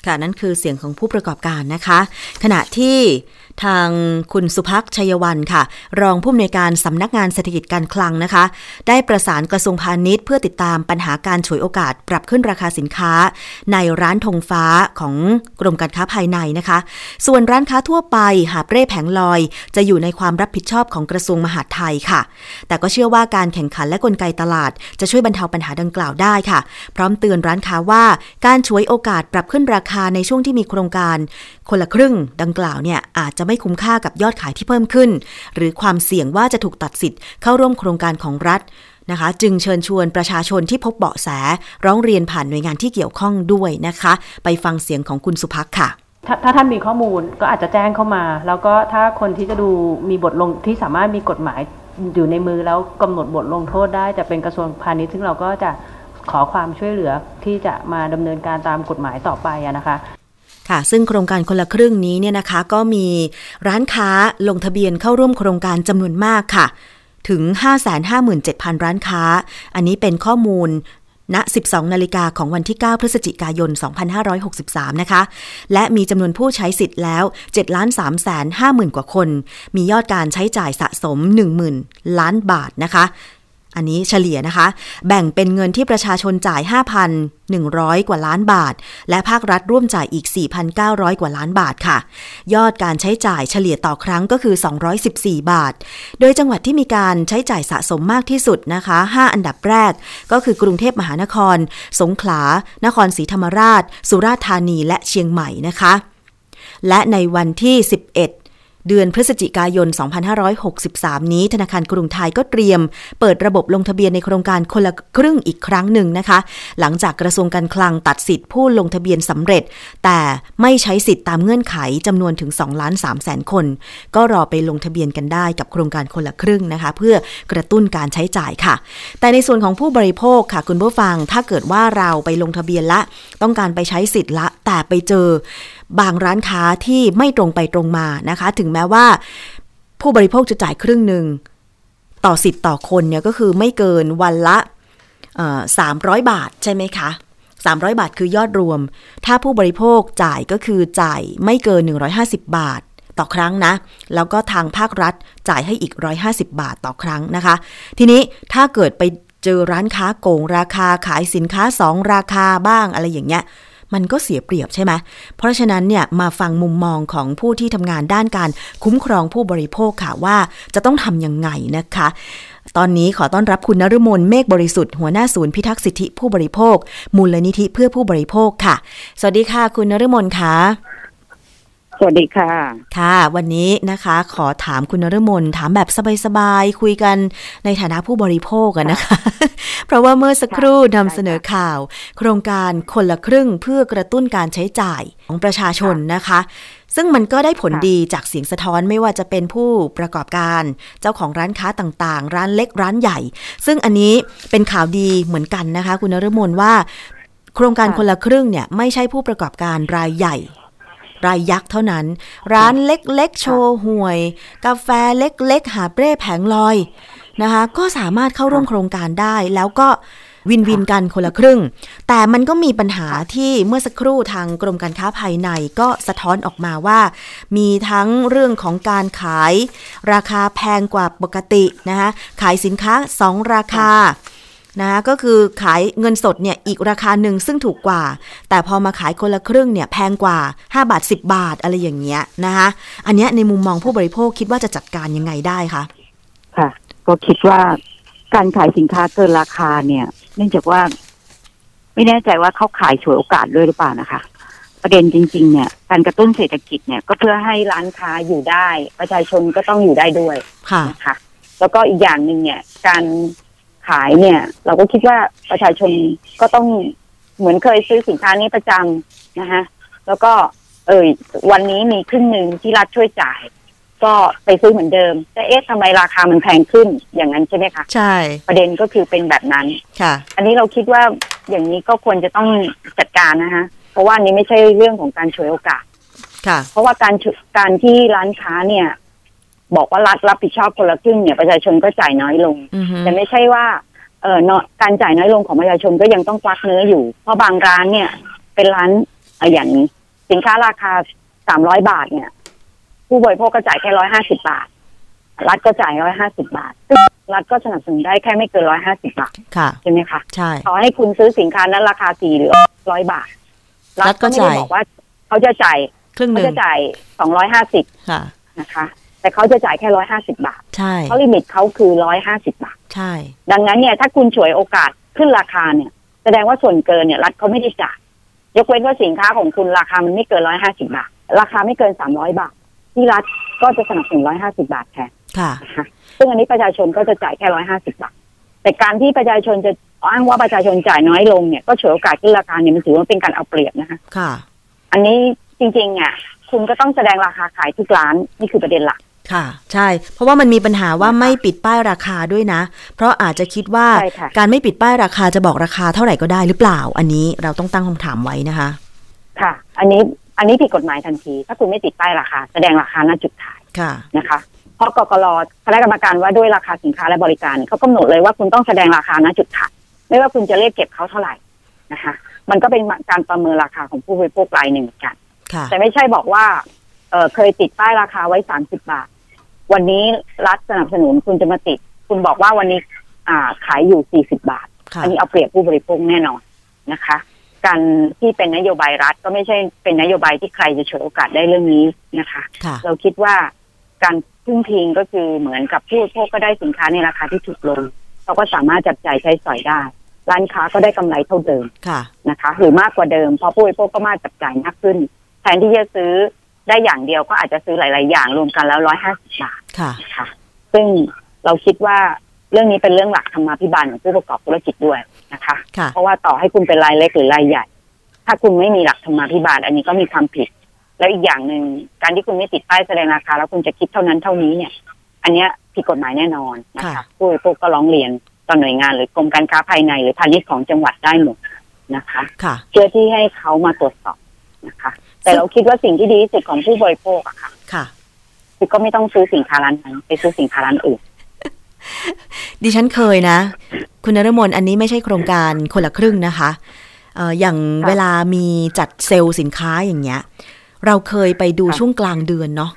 ค่ะนั่นคือเสียงของผู้ประกอบการนะคะ ขณะที่ ทางคุณสุพักชัยวันค่ะ รองผู้อำนวยการสำนักงานเศรษฐกิจการคลังนะคะ ได้ประสานกระทรวงพาณิชย์เพื่อติดตามปัญหาการฉวยโอกาสปรับขึ้นราคาสินค้า ในร้านธงฟ้าของกรมการค้าภายในนะคะ ส่วนร้านค้าทั่วไปหาเร่แผงลอย จะอยู่ในความรับผิดชอบของกระทรวงมหาดไทยค่ะ แต่ก็เชื่อว่าการแข่งขันและกลไกตลาด จะช่วยบรรเทาปัญหาดังกล่าวได้ค่ะ พร้อมเตือนร้านค้าว่าการฉวยโอกาสปรับขึ้นราคาในช่วงที่มีโครงการ คนละครึ่งดังกล่าวเนี่ยอาจจะไม่คุ้มค่ากับยอดขายที่เพิ่มขึ้น หรือความเสี่ยงว่าจะถูกตัดสิทธิ์เข้าร่วมโครงการของรัฐนะคะ จึงเชิญชวนประชาชนที่พบเบาะแส ร้องเรียนผ่านหน่วยงานที่เกี่ยวข้องด้วยนะคะ ไปฟังเสียงของคุณสุพักค่ะถ้าถ้าท่านมีข้อมูลก็อาจจะแจ้งเข้ามา แล้วก็ถ้าคนที่จะดูมีบทลงที่สามารถมีกฎหมายอยู่ในมือแล้วกำหนดบทลงโทษได้จะเป็นกระทรวงพาณิชย์ซึ่งเราก็จะขอความช่วยเหลือที่จะมาดำเนินการตามกฎหมายต่อไปนะคะ ค่ะ ซึ่งโครงการคนละครึ่งนี้เนี่ยนะคะก็มีร้านค้าลงทะเบียนเข้าร่วมโครงการจำนวนมากค่ะ ถึง 557,000 ร้านค้า อันนี้เป็นข้อมูลณ 12 นาฬิกาของวันที่ 9 พฤศจิกายน 2563 นะคะ และมีจำนวนผู้ใช้สิทธิ์แล้ว 7 ล้าน3แสน50,000 กว่าคน มียอดการใช้จ่ายสะสม 10,000 ล้านบาทนะคะ อันนี้เฉลี่ยนะคะ แบ่งเป็นเงินที่ประชาชนจ่าย 5,100 กว่าล้านบาท และภาครัฐร่วมจ่ายอีก 4,900 กว่าล้านบาทค่ะ ยอดการใช้จ่ายเฉลี่ยต่อครั้งก็คือ 214 บาท โดยจังหวัดที่มีการใช้จ่ายสะสมมากที่สุดนะคะ 5 อันดับแรก ก็คือกรุงเทพมหานคร สงขลา นครศรีธรรมราช สุราษฎร์ธานีและเชียงใหม่นะคะ และในวันที่ 11 เดือนพฤศจิกายน 2563 นี้ ธนาคารกรุงไทยก็เตรียม เปิดระบบลงทะเบียนในโครงการคนละครึ่งอีกครั้งหนึ่งนะคะ หลังจากกระทรวงการคลังตัดสิทธิ์ผู้ลงทะเบียนสำเร็จ แต่ไม่ใช้สิทธิ์ตามเงื่อนไขจำนวนถึง2ล้าน3แสนคน ก็รอไปลงทะเบียนกันได้กับโครงการคนละครึ่งนะคะ เพื่อกระตุ้นการใช้จ่ายค่ะ แต่ในส่วนของผู้บริโภคค่ะ คุณผู้ฟังถ้าเกิดว่าเราไปลงทะเบียนละ ต้องการไปใช้สิทธิ์ละแต่ไปเจอ บางร้านค้าที่ไม่ตรงไปตรงมานะคะ ถึงแม้ว่า ผู้บริโภคจะจ่ายครึ่งหนึ่งต่อสิทธิ์ต่อคนเนี่ยก็คือไม่เกินวันละสามร้อยบาทใช่ไหมคะ300 บาทคือยอดรวม ถ้าผู้บริโภคจ่ายก็คือจ่ายไม่เกิน 150 บาท ต่อครั้งนะ แล้วก็ทางภาครัฐจ่ายให้อีก 150 บาทต่อครั้งนะคะ ทีนี้ถ้าเกิดไปเจอร้านค้าโกงราคาขายสินค้า 2 ราคาบ้างอะไรอย่างเงี้ย มันก็เสียเปรียบใช่ไหมเพราะฉะนั้นเนี่ยมาฟังมุมมองของผู้ที่ทำงานด้านการคุ้มครองผู้บริโภคค่ะว่าจะต้องทำยังไงนะคะ ตอนนี้ขอต้อนรับคุณนฤมนเมฆบริสุทธิ์หัวหน้าศูนย์พิทักษ์สิทธิผู้บริโภค มูลนิธิเพื่อผู้บริโภคค่ะ สวัสดีค่ะ คุณนฤมนค่ะ สวัสดีค่ะ ค่ะ วันนี้นะคะ ขอถามคุณนฤมลถามแบบสบายๆ คุยกันในฐานะผู้บริโภคกันนะคะ เพราะว่าเมื่อสักครู่นำเสนอข่าว โครงการคนละครึ่งเพื่อกระตุ้นการใช้จ่ายของประชาชนนะคะ ซึ่งมันก็ได้ผลค่ะดีจากเสียงสะท้อนไม่ว่าจะเป็นผู้ประกอบการ เจ้าของร้านค้าต่างๆ ร้านเล็กร้านใหญ่ ซึ่งอันนี้เป็นข่าวดีเหมือนกันนะคะ คุณนฤมลว่า โครงการคนละครึ่งเนี่ยไม่ใช่ผู้ประกอบการรายใหญ่ รายยักษ์เท่านั้น ร้านเล็กๆ โชว์หวย กาแฟเล็กๆ หาเปร่แผงลอยนะคะ ก็สามารถเข้าร่วมโครงการได้แล้วก็วินวินกันคนละครึ่ง แต่มันก็มีปัญหาที่เมื่อสักครู่ทางกรมการค้าภายในก็สะท้อนออกมาว่า มีทั้งเรื่องของการขาย ราคาแพงกว่าปกตินะคะขายสินค้า 2 ราคา นะคะก็คือขายเงินสดเนี่ยอีกราคาหนึ่งซึ่งถูกกว่า แต่พอมาขายคนละครึ่งเนี่ยแพงกว่า 5 บาท 10 บาทอะไรอย่างเงี้ยนะคะอันเนี้ยในมุมมองผู้บริโภคคิดว่าจะจัดการยังไงได้คะค่ะ ก็คิดว่าการขายสินค้าเกินราคาเนี่ย เนื่องจากว่า ไม่แน่ใจว่าเขาขายฉวยโอกาสด้วยหรือเปล่านะคะ ประเด็นจริง ๆ เนี่ย การกระตุ้นเศรษฐกิจเนี่ย ก็เพื่อให้ร้านค้าอยู่ได้ ประชาชนก็ต้องอยู่ได้ด้วยค่ะนะคะแล้วก็อีกอย่างหนึ่งเนี่ย การ ขายเนี่ย เราก็คิดว่าประชาชนก็ต้องเหมือนเคยซื้อสินค้านี้ประจำนะคะแล้วก็เอยวันนี้มีครึ่งหนึ่งที่รัฐช่วยจ่าย ก็ไปซื้อเหมือนเดิมแต่เอ๊ะทำไมราคามันแพงขึ้นอย่างนั้นใช่ไหมคะใช่ ประเด็นก็คือเป็นแบบนั้นค่ะ อันนี้เราคิดว่าอย่างนี้ก็ควรจะต้องจัดการนะคะเพราะว่าอันนี้ไม่ใช่เรื่องของการฉวยโอกาสค่ะ เพราะว่าการฉุการที่ร้านค้าเนี่ย บอกว่ารัฐรับผิดชอบคนละครึ่งเนี่ยประชาชนก็จ่ายน้อยลงอือฮึแต่ไม่ใช่ว่าเออเนาะการจ่ายน้อยลงของประชาชนก็ยังต้องควักเนื้ออยู่ เพราะบางร้านเนี่ย เป็นร้านเอ่ออย่างสินค้าราคาสามร้อยบาทเนี่ย ผู้บริโภคก็จ่ายแค่ร้อยห้าสิบาท รัฐก็จ่ายร้อยห้าสิบาทซึ่งรัฐก็สนับสนุนได้แค่ไม่เกินร้อยห้าสิบาทค่ะใช่ไหมคะใช่ขอให้คุณซื้อสินค้านั้นราคาสี่หรือร้อยบาท รัฐก็ไม่ได้จ่ายบอกว่า เขาจะจ่ายครึ่งหเขานึ่งจะจ่ายสองร้อยห้าสิบค่ะนะคะ แต่เขาจะจ่ายแค่ร้อยห้าสิบาทใช่เพราะลิมิตเขาคือร้อยห้าสิบาทใช่ ดังนั้นเนี่ยถ้าคุณฉวยโอกาสขึ้นราคาเนี่ย แสดงว่าส่วนเกินเนี่ยรัฐเขาไม่ได้จ่ายยกเว้นว่าสินค้าของคุณราคามันไม่เกินร้อยห้าสิบาท ราคาไม่เกินสามร้อยบาท ที่รัฐก็จะสนับสนุนร้อยห้าสิบาทแทนค่ะนะคะซึ่งอันนี้ประชาชนก็จะจ่ายแค่ร้อยห้าสิบาท แต่การที่ประชาชนจะอ้างว่าประชาชนจ่ายน้อยลงเนี่ยก็ฉวยโอกาสขึ้นราคาเนี่ยมันถือว่าเป็นการเอาเปรียบนะคะค่ะ อันนี้จริงๆอะคุณก็ต้องแสดงราคาขายทุกร้านนี่คือประเด็นหลัก ค่ะ ใช่ เพราะว่ามันมีปัญหาว่าไม่ปิดป้ายราคาด้วยนะ เพราะอาจจะคิดว่าใช่ค่ะการไม่ปิดป้ายราคาจะบอกราคาเท่าไหร่ก็ได้หรือเปล่า อันนี้เราต้องตั้งคำถามไว้นะคะ ค่ะ อันนี้อันนี้ผิดกฎหมายทันที ถ้าคุณไม่ติดป้ายราคา แสดงราคาหน้าจุดขายค่ะนะคะเพราะกกรคณะกรรมการว่าด้วยราคาสินค้าและบริการเนี่ยเขากำหนดเลยว่าคุณต้องแสดงราคาณจุดขายไม่ว่าคุณจะเรียกเก็บเขาเท่าไหร่นะคะ มันก็เป็นการประเมินราคาของผู้บริโภครายหนึ่งเหมือนกันค่ะแต่ไม่ใช่บอกว่าเออเคยติดป้ายราคาไว้สามสิบาท วันนี้รัฐสนับสนุนคุณจะมาติด คุณบอกว่าวันนี้อ่าขายอยู่สี่สิบาทค่ะอันนี้เอาเปรียบผู้บริโภคแน่นอนนะคะ การที่เป็นนโยบายรัฐก็ไม่ใช่เป็นนโยบายที่ใครจะฉวยโอกาสได้เรื่องนี้นะคะค่ะเราคิดว่าการพึ่งพิงก็คือเหมือนกับผู้บริโภคก็ได้สินค้าในราคาที่ถูกลงเขาก็สามารถจับจ่ายใช้สอยได้ร้านค้าก็ได้กำไรเท่าเดิมค่ะนะคะ หรือมากกว่าเดิมเพราะผู้บริโภคก็มากจับจ่ายมากขึ้น แทนที่จะซื้อได้อย่างเดียวก็อาจจะซื้อหลาย ๆ อย่างรวมกันแล้วร้อยห้าสิบบาท ค่ะค่ะ ซึ่งเราคิดว่าเรื่องนี้เป็นเรื่องหลักธรรมาภิบาลของผู้ประกอบธุรกิจด้วยนะคะค่ะเพราะว่าต่อให้คุณเป็นรายเล็กหรือรายใหญ่ ถ้าคุณไม่มีหลักธรรมาภิบาล อันนี้ก็มีความผิด แล้วอีกอย่างหนึ่งการที่คุณไม่ติดป้ายแสดงราคาแล้วคุณจะคิดเท่านั้นเท่านี้เนี่ย อันเนี้ยผิดกฎหมายแน่นอนนะคะค่ะผู้บริโภคก็ร้องเรียนต่อหน่วยงานหรือกรมการค้าภายในหรือพาณิชย์ของจังหวัดได้หมดนะคะค่ะเพื่อที่ให้เขามาตรวจสอบนะคะ แต่เราคิดว่าสิ่งที่ดีที่สุดของผู้บริโภคอะค่ะ ค่ะคือก็ไม่ต้องซื้อสินค้าร้านนั้นไปซื้อสินค้าร้านอื่นดิฉันเคยนะ คุณนรมนอันนี้ไม่ใช่โครงการคนละครึ่งนะคะเอ่ออย่างค่ะเวลามีจัดเซลล์สินค้าอย่างเงี้ย เราเคยไปดูค่ะช่วงกลางเดือนเนาะ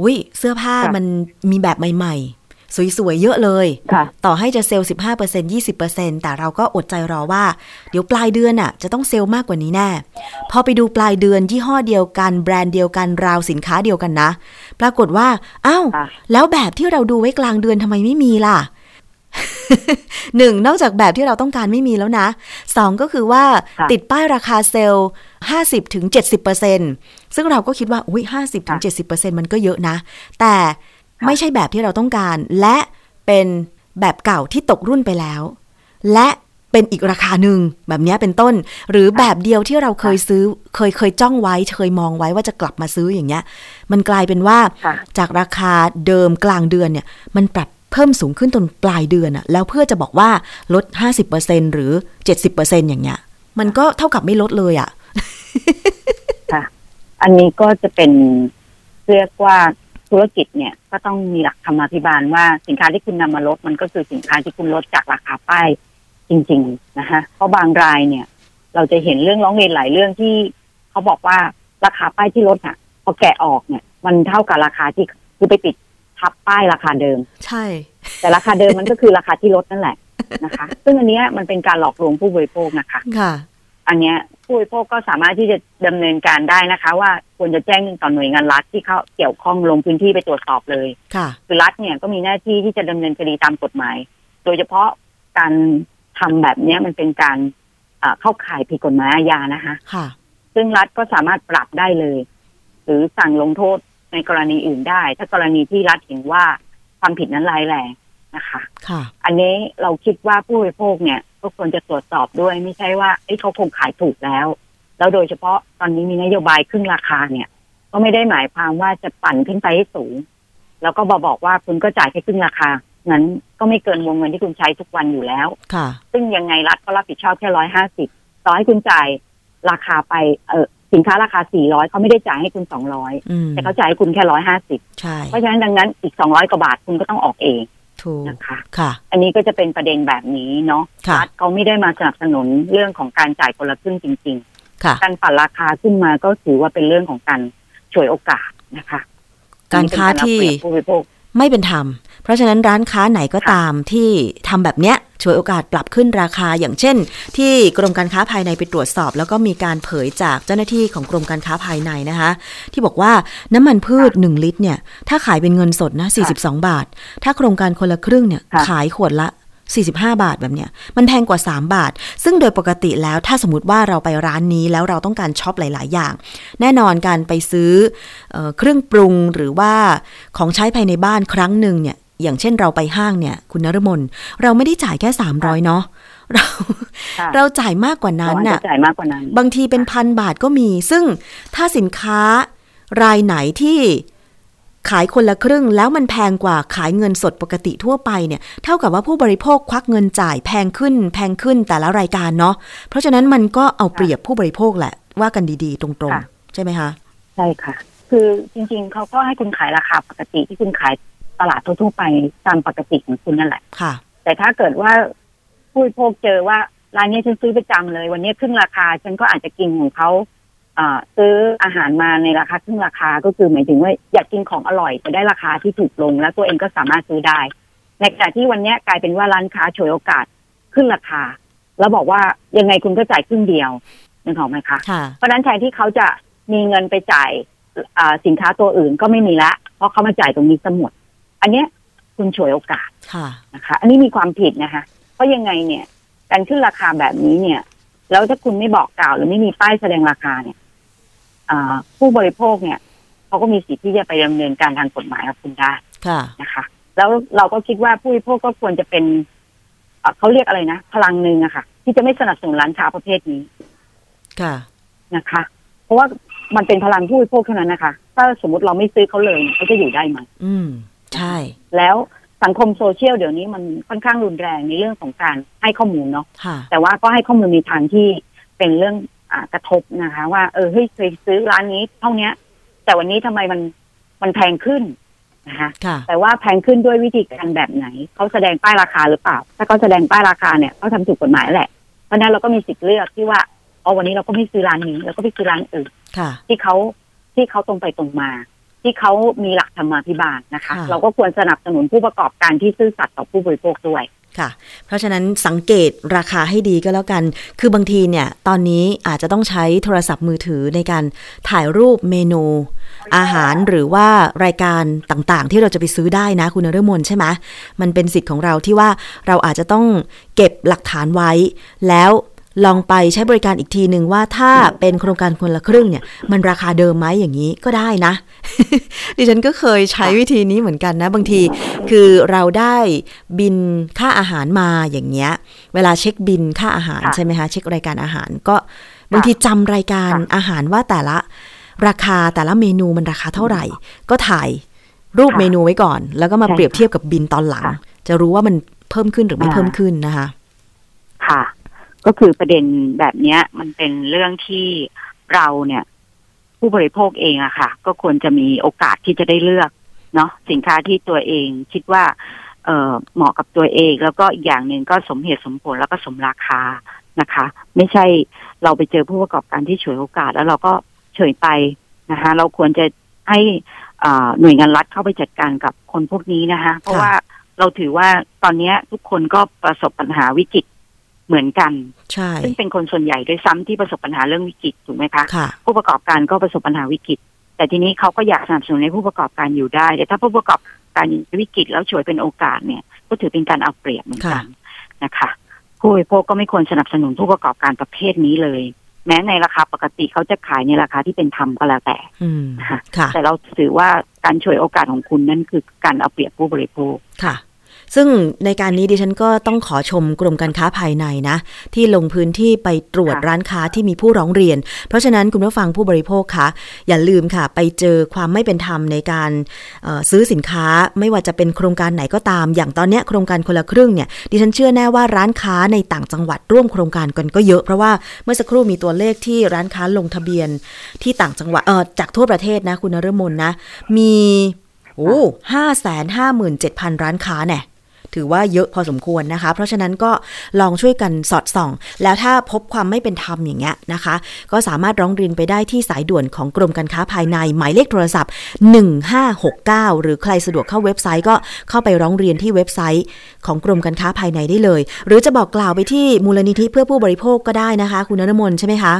อุ้ยเสื้อผ้าค่ะมันมีแบบใหม่ ๆ สวยๆ เยอะเลยค่ะต่อให้จะเซลล์15% 20%แต่เราก็อดใจรอว่า เดี๋ยวปลายเดือนน่ะ จะต้องเซลล์มากกว่านี้แน่ พอไปดูปลายเดือนยี่ห้อเดียวกัน แบรนด์เดียวกันราวสินค้าเดียวกันนะ ปรากฏว่าอ้าวค่ะแล้วแบบที่เราดูไว้กลางเดือนทำไมไม่มีล่ะหนึ่งนอกจากแบบที่เราต้องการไม่มีแล้วนะสองก็คือว่าค่ะติดป้ายราคาเซลล์50ถึง70%ซึ่งเราก็คิดว่าอุ้ย50ถึง70%มันก็เยอะนะ แต่ ไม่ใช่แบบที่เราต้องการ และเป็นแบบเก่าที่ตกรุ่นไปแล้ว และเป็นอีกราคาหนึ่งแบบเนี้ยเป็นต้น หรือแบบเดียวที่เราเคยซื้อ เคยเคยจ้องไว้เคยมองไว้ว่าจะกลับมาซื้ออย่างเงี้ย มันกลายเป็นว่าค่ะจากราคาเดิมกลางเดือนเนี่ย มันปรับเพิ่มสูงขึ้นจนปลายเดือนอะแล้วเพื่อจะบอกว่าลด 50%หรือ 70%อย่างเงี้ย มันก็เท่ากับไม่ลดเลยอะค่ะ อันนี้ก็จะเป็นเรียกว่า ธุรกิจเนี่ยก็ต้องมีหลักธรรมาภิบาลว่าสินค้าที่คุณนำมาลดมันก็คือสินค้าที่คุณลดจากราคาป้ายจริง ๆ นะคะเพราะบางรายเนี่ย เราจะเห็นเรื่องร้องเรียนหลายเรื่องที่เขาบอกว่าราคาป้ายที่ลดอะพอแกะออกเนี่ย มันเท่ากับราคาที่คือไปติดทับป้ายราคาเดิม ใช่ แต่ราคาเดิมมันก็คือราคาที่ลดนั่นแหละนะคะ ซึ่งอันเนี้ยมันเป็นการหลอกลวงผู้บริโภคนะคะ ค่ะ อันเนี้ยผู้บริโภคก็สามารถที่จะดำเนินการได้นะคะ ว่าควรจะแจ้งต่อหน่วยงานรัฐที่เขาเกี่ยวข้องลงพื้นที่ไปตรวจสอบเลยค่ะคือรัฐเนี่ยก็มีหน้าที่ที่จะดำเนินคดีตามกฎหมาย โดยเฉพาะการทำแบบเนี้ยมันเป็นการเอ่อเข้าข่ายผิดกฎหมายอาญานะคะค่ะ ซึ่งรัฐก็สามารถปรับได้เลย หรือสั่งลงโทษในกรณีอื่นได้ ถ้ากรณีที่รัฐเห็นว่าความผิดนั้นร้ายแรงนะคะ ค่ะ อันนี้เราคิดว่าผู้บริโภคเนี่ย ก็ควรจะตรวจสอบด้วยไม่ใช่ว่าเอ้ยเขาคงขายถูกแล้ว แล้วโดยเฉพาะตอนนี้มีนโยบายขึ้นราคาเนี่ย ก็ไม่ได้หมายความว่าจะปั่นขึ้นไปให้สูง แล้วก็บอกบอกว่าคุณก็จ่ายแค่ครึ่งราคางั้นก็ไม่เกินวงเงินที่คุณใช้ทุกวันอยู่แล้ว ค่ะ ซึ่งยังไงรัฐก็รับผิดชอบแค่ร้อยห้าสิบต่อให้คุณจ่ายราคาไปเออสินค้าราคาสี่ร้อยเขาไม่ได้จ่ายให้คุณสองร้อยอืมแต่เขาจ่ายให้คุณแค่ร้อยห้าสิบใช่เพราะฉะนั้นดังนั้นอีกสองร้อยกว่าบาทคุณก็ต้องออกเอง ถูกนะคะค่ะ อันนี้ก็จะเป็นประเด็นแบบนี้เนาะค่ะรัฐเขาไม่ได้มาสนับสนุนเรื่องของการจ่ายคนละครึ่งจริงค่ะๆการปั่นราคาขึ้นมาก็ถือว่าเป็นเรื่องของการฉวยโอกาสนะคะ การค้าที่อันนี้เป็นการเอาเปรียบผู้บริโภค ไม่เป็นธรรม เพราะฉะนั้นร้านค้าไหนก็ค่ะตามที่ทำแบบเนี้ยฉวยโอกาสปรับขึ้นราคาอย่างเช่น ที่กรมการค้าภายในไปตรวจสอบ แล้วก็มีการเผยจากเจ้าหน้าที่ของกรมการค้าภายในนะคะ ที่บอกว่าน้ำมันพืช 1 ลิตรเนี่ยถ้าขายเป็นเงินสดนะ 42 บาท ถ้าโครงการคนละครึ่งเนี่ยค่ะขายขวดละ 45 บาทแบบเนี้ยมันแพงกว่า 3 บาท ซึ่งโดยปกติแล้วถ้าสมมติว่าเราไปร้านนี้แล้วเราต้องการช็อปหลาย ๆ อย่าง แน่นอนการไปซื้อเออเครื่องปรุงหรือว่าของใช้ภายในบ้านครั้งหนึ่งเนี่ยอย่างเช่นเราไปห้างเนี่ย คุณนรมนเราไม่ได้จ่ายแค่ 300 เนาะเราค่ะเราจ่ายมากกว่านั้นเราอาจน่ะจะจ่ายมากกว่านั้น บางทีเป็นพันบาทก็มี ซึ่งถ้าสินค้ารายไหนที่ ขายคนละครึ่งแล้วมันแพงกว่าขายเงินสดปกติทั่วไปเนี่ยเท่ากับว่าผู้บริโภคควักเงินจ่ายแพงขึ้น แพงขึ้นแต่ละรายการเนาะเพราะฉะนั้นมันก็เอาเปรียบผู้บริโภคแหละว่ากันดีๆ ตรงค่ะๆใช่ไหมคะ ใช่ค่ะ คือจริงๆ เขาก็ให้คุณขายราคาปกติที่คุณขายตลาดทั่วๆไปตามปกติของคุณนั่นแหละค่ะ แต่ถ้าเกิดว่าผู้บริโภคเจอว่าร้านนี้ฉันซื้อประจำเลย วันนี้ครึ่งราคาฉันก็อาจจะกินของเขาเอ่อ ซื้ออาหารมาในราคาครึ่งราคาก็คือหมายถึงว่าอยากกินของอร่อยแต่ได้ราคาที่ถูกลง แล้วตัวเองก็สามารถซื้อได้ ในขณะที่วันนี้กลายเป็นว่าร้านค้าฉวยโอกาสขึ้นราคา แล้วบอกว่ายังไงคุณก็จ่ายครึ่งเดียวนึกออกไหมคะค่ะเพราะฉะนั้นแทนที่เขาจะมีเงินไปจ่ายอ่าสินค้าตัวอื่นก็ไม่มีละ เพราะเขามาจ่ายตรงนี้ซะหมดอันเนี้ยคุณฉวยโอกาสค่ะนะคะ อันนี้มีความผิดนะคะ เพราะยังไงเนี่ยการขึ้นราคาแบบนี้เนี่ย แล้วถ้าคุณไม่บอกกล่าวหรือไม่มีป้ายแสดงราคาเนี่ยอ่าผู้บริโภคเนี่ยเขาก็มีสิทธิ์ที่จะไปดำเนินการทางกฎหมายกับคุณได้ค่ะนะคะ แล้วเราก็คิดว่าผู้บริโภคก็ควรจะเป็นเอ่อเขาเรียกอะไรนะพลังหนึ่งอะค่ะ ที่จะไม่สนับสนุนร้านค้าประเภทนี้ค่ะนะคะ เพราะว่ามันเป็นพลังผู้บริโภคเท่านั้นนะคะ ถ้าสมมติเราไม่ซื้อเขาเลยเนี่ยเขาจะอยู่ได้ไหมอืม ใช่ แล้ว สังคมโซเชียลเดี๋ยวนี้มันค่อนข้างรุนแรงในเรื่องของการให้ข้อมูลเนาะค่ะแต่ว่าก็ให้ข้อมูลในทางที่เป็นเรื่องอากระทบนะคะ ว่าเออเฮ้ยเคยซื้อร้านนี้เท่าเนี้ย แต่วันนี้ทำไมมันมันแพงขึ้นนะคะค่ะแต่ว่าแพงขึ้นด้วยวิธีการแบบไหนเขาแสดงป้ายราคาหรือเปล่า ถ้าเขาแสดงป้ายราคาเนี่ยเขาทำถูกกฎหมายแหละเพราะฉะนั้นเราก็มีสิทธิ์เลือกที่ว่าอ๋อวันนี้เราก็ไม่ซื้อร้านนี้เราก็ไปซื้อร้านอื่นค่ะที่เขาที่เขาตรงไปตรงมา ที่เขามีหลักธรรมาภิบาลนะคะค่ะเราก็ควรสนับสนุนผู้ประกอบการที่ซื่อสัตย์ต่อผู้บริโภคด้วยค่ะ เพราะฉะนั้นสังเกตราคาให้ดีก็แล้วกัน คือบางทีเนี่ย ตอนนี้อาจจะต้องใช้โทรศัพท์มือถือในการถ่ายรูปเมนู อาหารหรือว่ารายการต่างๆ ที่เราจะไปซื้อได้นะคุณนฤมลใช่ไหมมันเป็นสิทธิ์ของเราที่ว่าเราอาจจะต้องเก็บหลักฐานไว้ แล้ว ลองไปใช้บริการอีกทีหนึ่งว่าถ้าเป็นโครงการคนละครึ่งเนี่ย มันราคาเดิมไหมอย่างนี้ก็ได้นะ ดิฉันก็เคยใช้วิธีนี้เหมือนกันนะ บางทีคือเราได้บินค่าอาหารมาอย่างเงี้ย เวลาเช็คบินค่าอาหารค่ะใช่ไหมคะเช็ครายการอาหารก็บางทีจำรายการค่ะอาหารว่าแต่ละ ราคาแต่ละเมนูมันราคาเท่าไหร่ ก็ถ่ายรูปค่ะเมนูไว้ก่อน แล้วก็มาใช่เปรียบเทียบกับบินตอนหลังค่ะจะรู้ว่ามันเพิ่มขึ้นหรือไม่อ่าเพิ่มขึ้นนะคะ ค่ะ ก็คือประเด็นแบบเนี้ย มันเป็นเรื่องที่เราเนี่ย ผู้บริโภคเองอะค่ะ ก็ควรจะมีโอกาสที่จะได้เลือกเนาะสินค้าที่ตัวเองคิดว่า เออเหมาะกับตัวเอง แล้วก็อีกอย่างหนึ่งก็สมเหตุสมผลแล้วก็สมราคานะคะ ไม่ใช่เราไปเจอผู้ประกอบการที่ฉวยโอกาส แล้วเราก็เฉยไปนะคะเราควรจะให้อ่าหน่วยงานรัฐเข้าไปจัดการกับคนพวกนี้นะคะ เพราะว่าเราถือว่าตอนนี้ทุกคนก็ประสบปัญหาวิกฤต เหมือนกัน ใช่ ซึ่งเป็นคนส่วนใหญ่ด้วยซ้ำที่ประสบปัญหาเรื่องวิกฤตถูกไหมคะค่ะผู้ประกอบการก็ประสบปัญหาวิกฤต แต่ทีนี้เขาก็อยากสนับสนุนให้ผู้ประกอบการอยู่ได้ แต่ถ้าผู้ประกอบการอยู่ในวิกฤตแล้วฉวยเป็นโอกาสเนี่ย ก็ถือเป็นการเอาเปรียบเหมือนกันนะคะ ผู้บริโภคก็ไม่ควรสนับสนุนผู้ประกอบการประเภทนี้เลย แม้ในราคาปกติเขาจะขายในราคาที่เป็นธรรมก็แล้วแต่อืมนะคะค่ะแต่เราถือว่าการฉวยโอกาสของคุณนั่นคือการเอาเปรียบผู้บริโภคค่ะ ซึ่งในการนี้ดิฉันก็ต้องขอชมกรมการค้าภายในนะ ที่ลงพื้นที่ไปตรวจค่ะร้านค้าที่มีผู้ร้องเรียน เพราะฉะนั้นคุณผู้ฟังผู้บริโภคคะอย่าลืมค่ะ ไปเจอความไม่เป็นธรรมในการเอ่อซื้อสินค้าไม่ว่าจะเป็นโครงการไหนก็ตาม อย่างตอนเนี้ยโครงการคนละครึ่งเนี่ยดิฉันเชื่อแน่ว่าร้านค้าในต่างจังหวัดร่วมโครงการกันก็เยอะเพราะว่าเมื่อสักครู่มีตัวเลขที่ร้านค้าลงทะเบียนที่ต่างจังหวัดเออจากทั่วประเทศนะคุณนฤมลนะ มีโอ้ห้าแสนห้าหมื่นเจ็ดพันร้านค้าแน่ ถือว่าเยอะพอสมควรนะคะ เพราะฉะนั้นก็ลองช่วยกันสอดส่อง แล้วถ้าพบความไม่เป็นธรรมอย่างเงี้ยนะคะ ก็สามารถร้องเรียนไปได้ที่สายด่วนของกรมการค้าภายในหมายเลขโทรศัพท์ 1569 หรือใครสะดวกเข้าเว็บไซต์ก็เข้าไปร้องเรียนที่เว็บไซต์ของกรมการค้าภายในได้เลย หรือจะบอกกล่าวไปที่มูลนิธิเพื่อผู้บริโภคก็ได้นะคะ คุณนรมนใช่ไหมคะ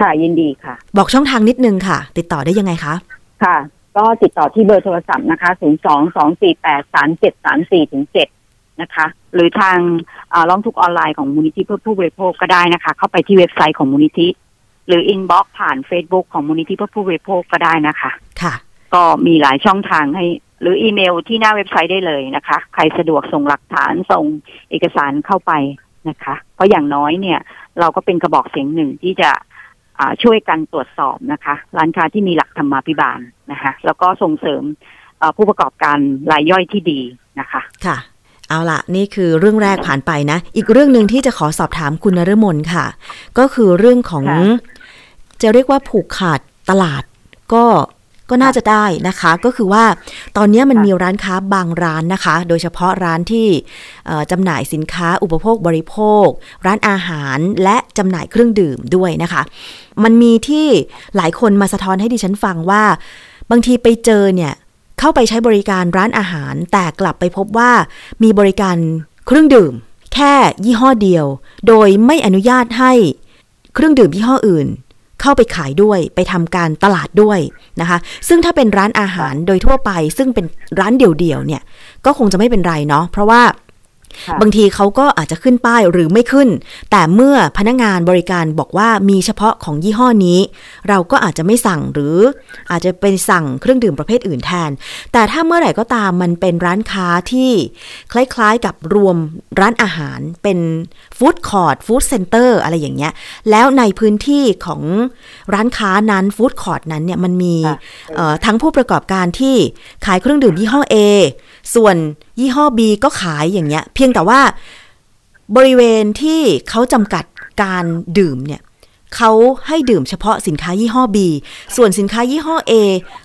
ค่ะยินดีค่ะ บอกช่องทางนิดนึงค่ะ ติดต่อได้ยังไงคะค่ะ ก็ติดต่อที่เบอร์โทรศัพท์นะคะ 0 2 2 4 8 3 7 3 4ถึง7 นะคะ หรือทางอ่าร้องทุกข์ออนไลน์ของมูลนิธิเพื่อผู้บริโภคก็ได้นะคะ เข้าไปที่เว็บไซต์ของมูลนิธิ หรือ inbox ผ่าน Facebook ของมูลนิธิเพื่อผู้บริโภคก็ได้นะคะ ค่ะ ก็มีหลายช่องทางให้หรืออีเมลที่หน้าเว็บไซต์ได้เลยนะคะ ใครสะดวกส่งหลักฐานส่งเอกสารเข้าไปนะคะ เพราะอย่างน้อยเนี่ย เราก็เป็นกระบอกเสียงหนึ่งที่จะอ่าช่วยกันตรวจสอบนะคะ ร้านค้าที่มีหลักธรรมาภิบาลนะคะ แล้วก็ส่งเสริมเอ่อผู้ประกอบการรายย่อยที่ดีนะคะ ค่ะ เอาละนี่คือเรื่องแรกผ่านไปนะ อีกเรื่องหนึ่งที่จะขอสอบถามคุณนฤมลค่ะ ก็คือเรื่องของค่ะจะเรียกว่าผูกขาดตลาด ก็ก็น่าจะได้นะคะ ก็คือว่าตอนนี้มันมีร้านค้าบางร้านนะคะ โดยเฉพาะร้านที่เอ่อจำหน่ายสินค้าอุปโภคบริโภค ร้านอาหารและจำหน่ายเครื่องดื่มด้วยนะคะ มันมีที่หลายคนมาสะท้อนให้ดิฉันฟังว่า บางทีไปเจอเนี่ย เข้าไปใช้บริการร้านอาหาร แต่กลับไปพบว่ามีบริการเครื่องดื่ม แค่ยี่ห้อเดียว โดยไม่อนุญาตให้เครื่องดื่มยี่ห้ออื่น เข้าไปขายด้วยไปทำการตลาดด้วยนะคะ ซึ่งถ้าเป็นร้านอาหารโดยทั่วไป ซึ่งเป็นร้านเดี่ยวๆเนี่ยก็คงจะไม่เป็นไรเนาะเพราะว่า บางทีเขาก็อาจจะขึ้นป้ายหรือไม่ขึ้น แต่เมื่อพนักงานบริการบอกว่ามีเฉพาะของยี่ห้อนี้ เราก็อาจจะไม่สั่งหรืออาจจะเป็นสั่งเครื่องดื่มประเภทอื่นแทน แต่ถ้าเมื่อไหร่ก็ตามมันเป็นร้านค้าที่คล้ายๆกับรวมร้านอาหารเป็นฟู้ดคอร์ t ฟู้ดเซ็นเตอร์อะไรอย่างเงี้ย แล้วในพื้นที่ของร้านค้านั้นฟู้ดคอร์ t นั้นเนี่ยมันมีค่ะเอ่อทั้งผู้ประกอบการที่ขายเครื่องดื่มยี่ห้อ A ส่วนยี่ห้อ B ก็ขายอย่างเงี้ยเพียงแต่ว่าบริเวณที่เขาจำกัดการดื่มเนี่ยเขาให้ดื่มเฉพาะสินค้ายี่ห้อ B ส่วนสินค้ายี่ห้อ A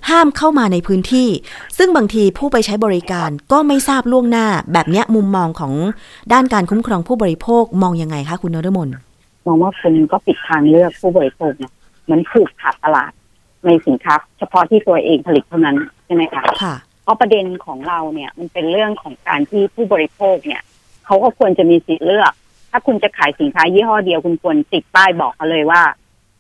ห้ามเข้ามาในพื้นที่ ซึ่งบางทีผู้ไปใช้บริการก็ไม่ทราบล่วงหน้า แบบเนี้ยมุมมองของด้านการคุ้มครองผู้บริโภคมองยังไงคะคุณนรมนมองว่าคุณก็ปิดทางเลือกผู้บริโภคเนี่ยเหมือนผูกขาดตลาดในสินค้าเฉพาะที่ตัวเองผลิตเท่านั้นใช่ไหมคะค่ะเพราะประเด็นของเราเนี่ยมันเป็นเรื่องของการที่ผู้บริโภคเนี่ย เขาก็ควรจะมีสิทธิ์เลือก ถ้าคุณจะขายสินค้ายี่ห้อเดียวคุณควรติดป้ายบอกเขาเลยว่า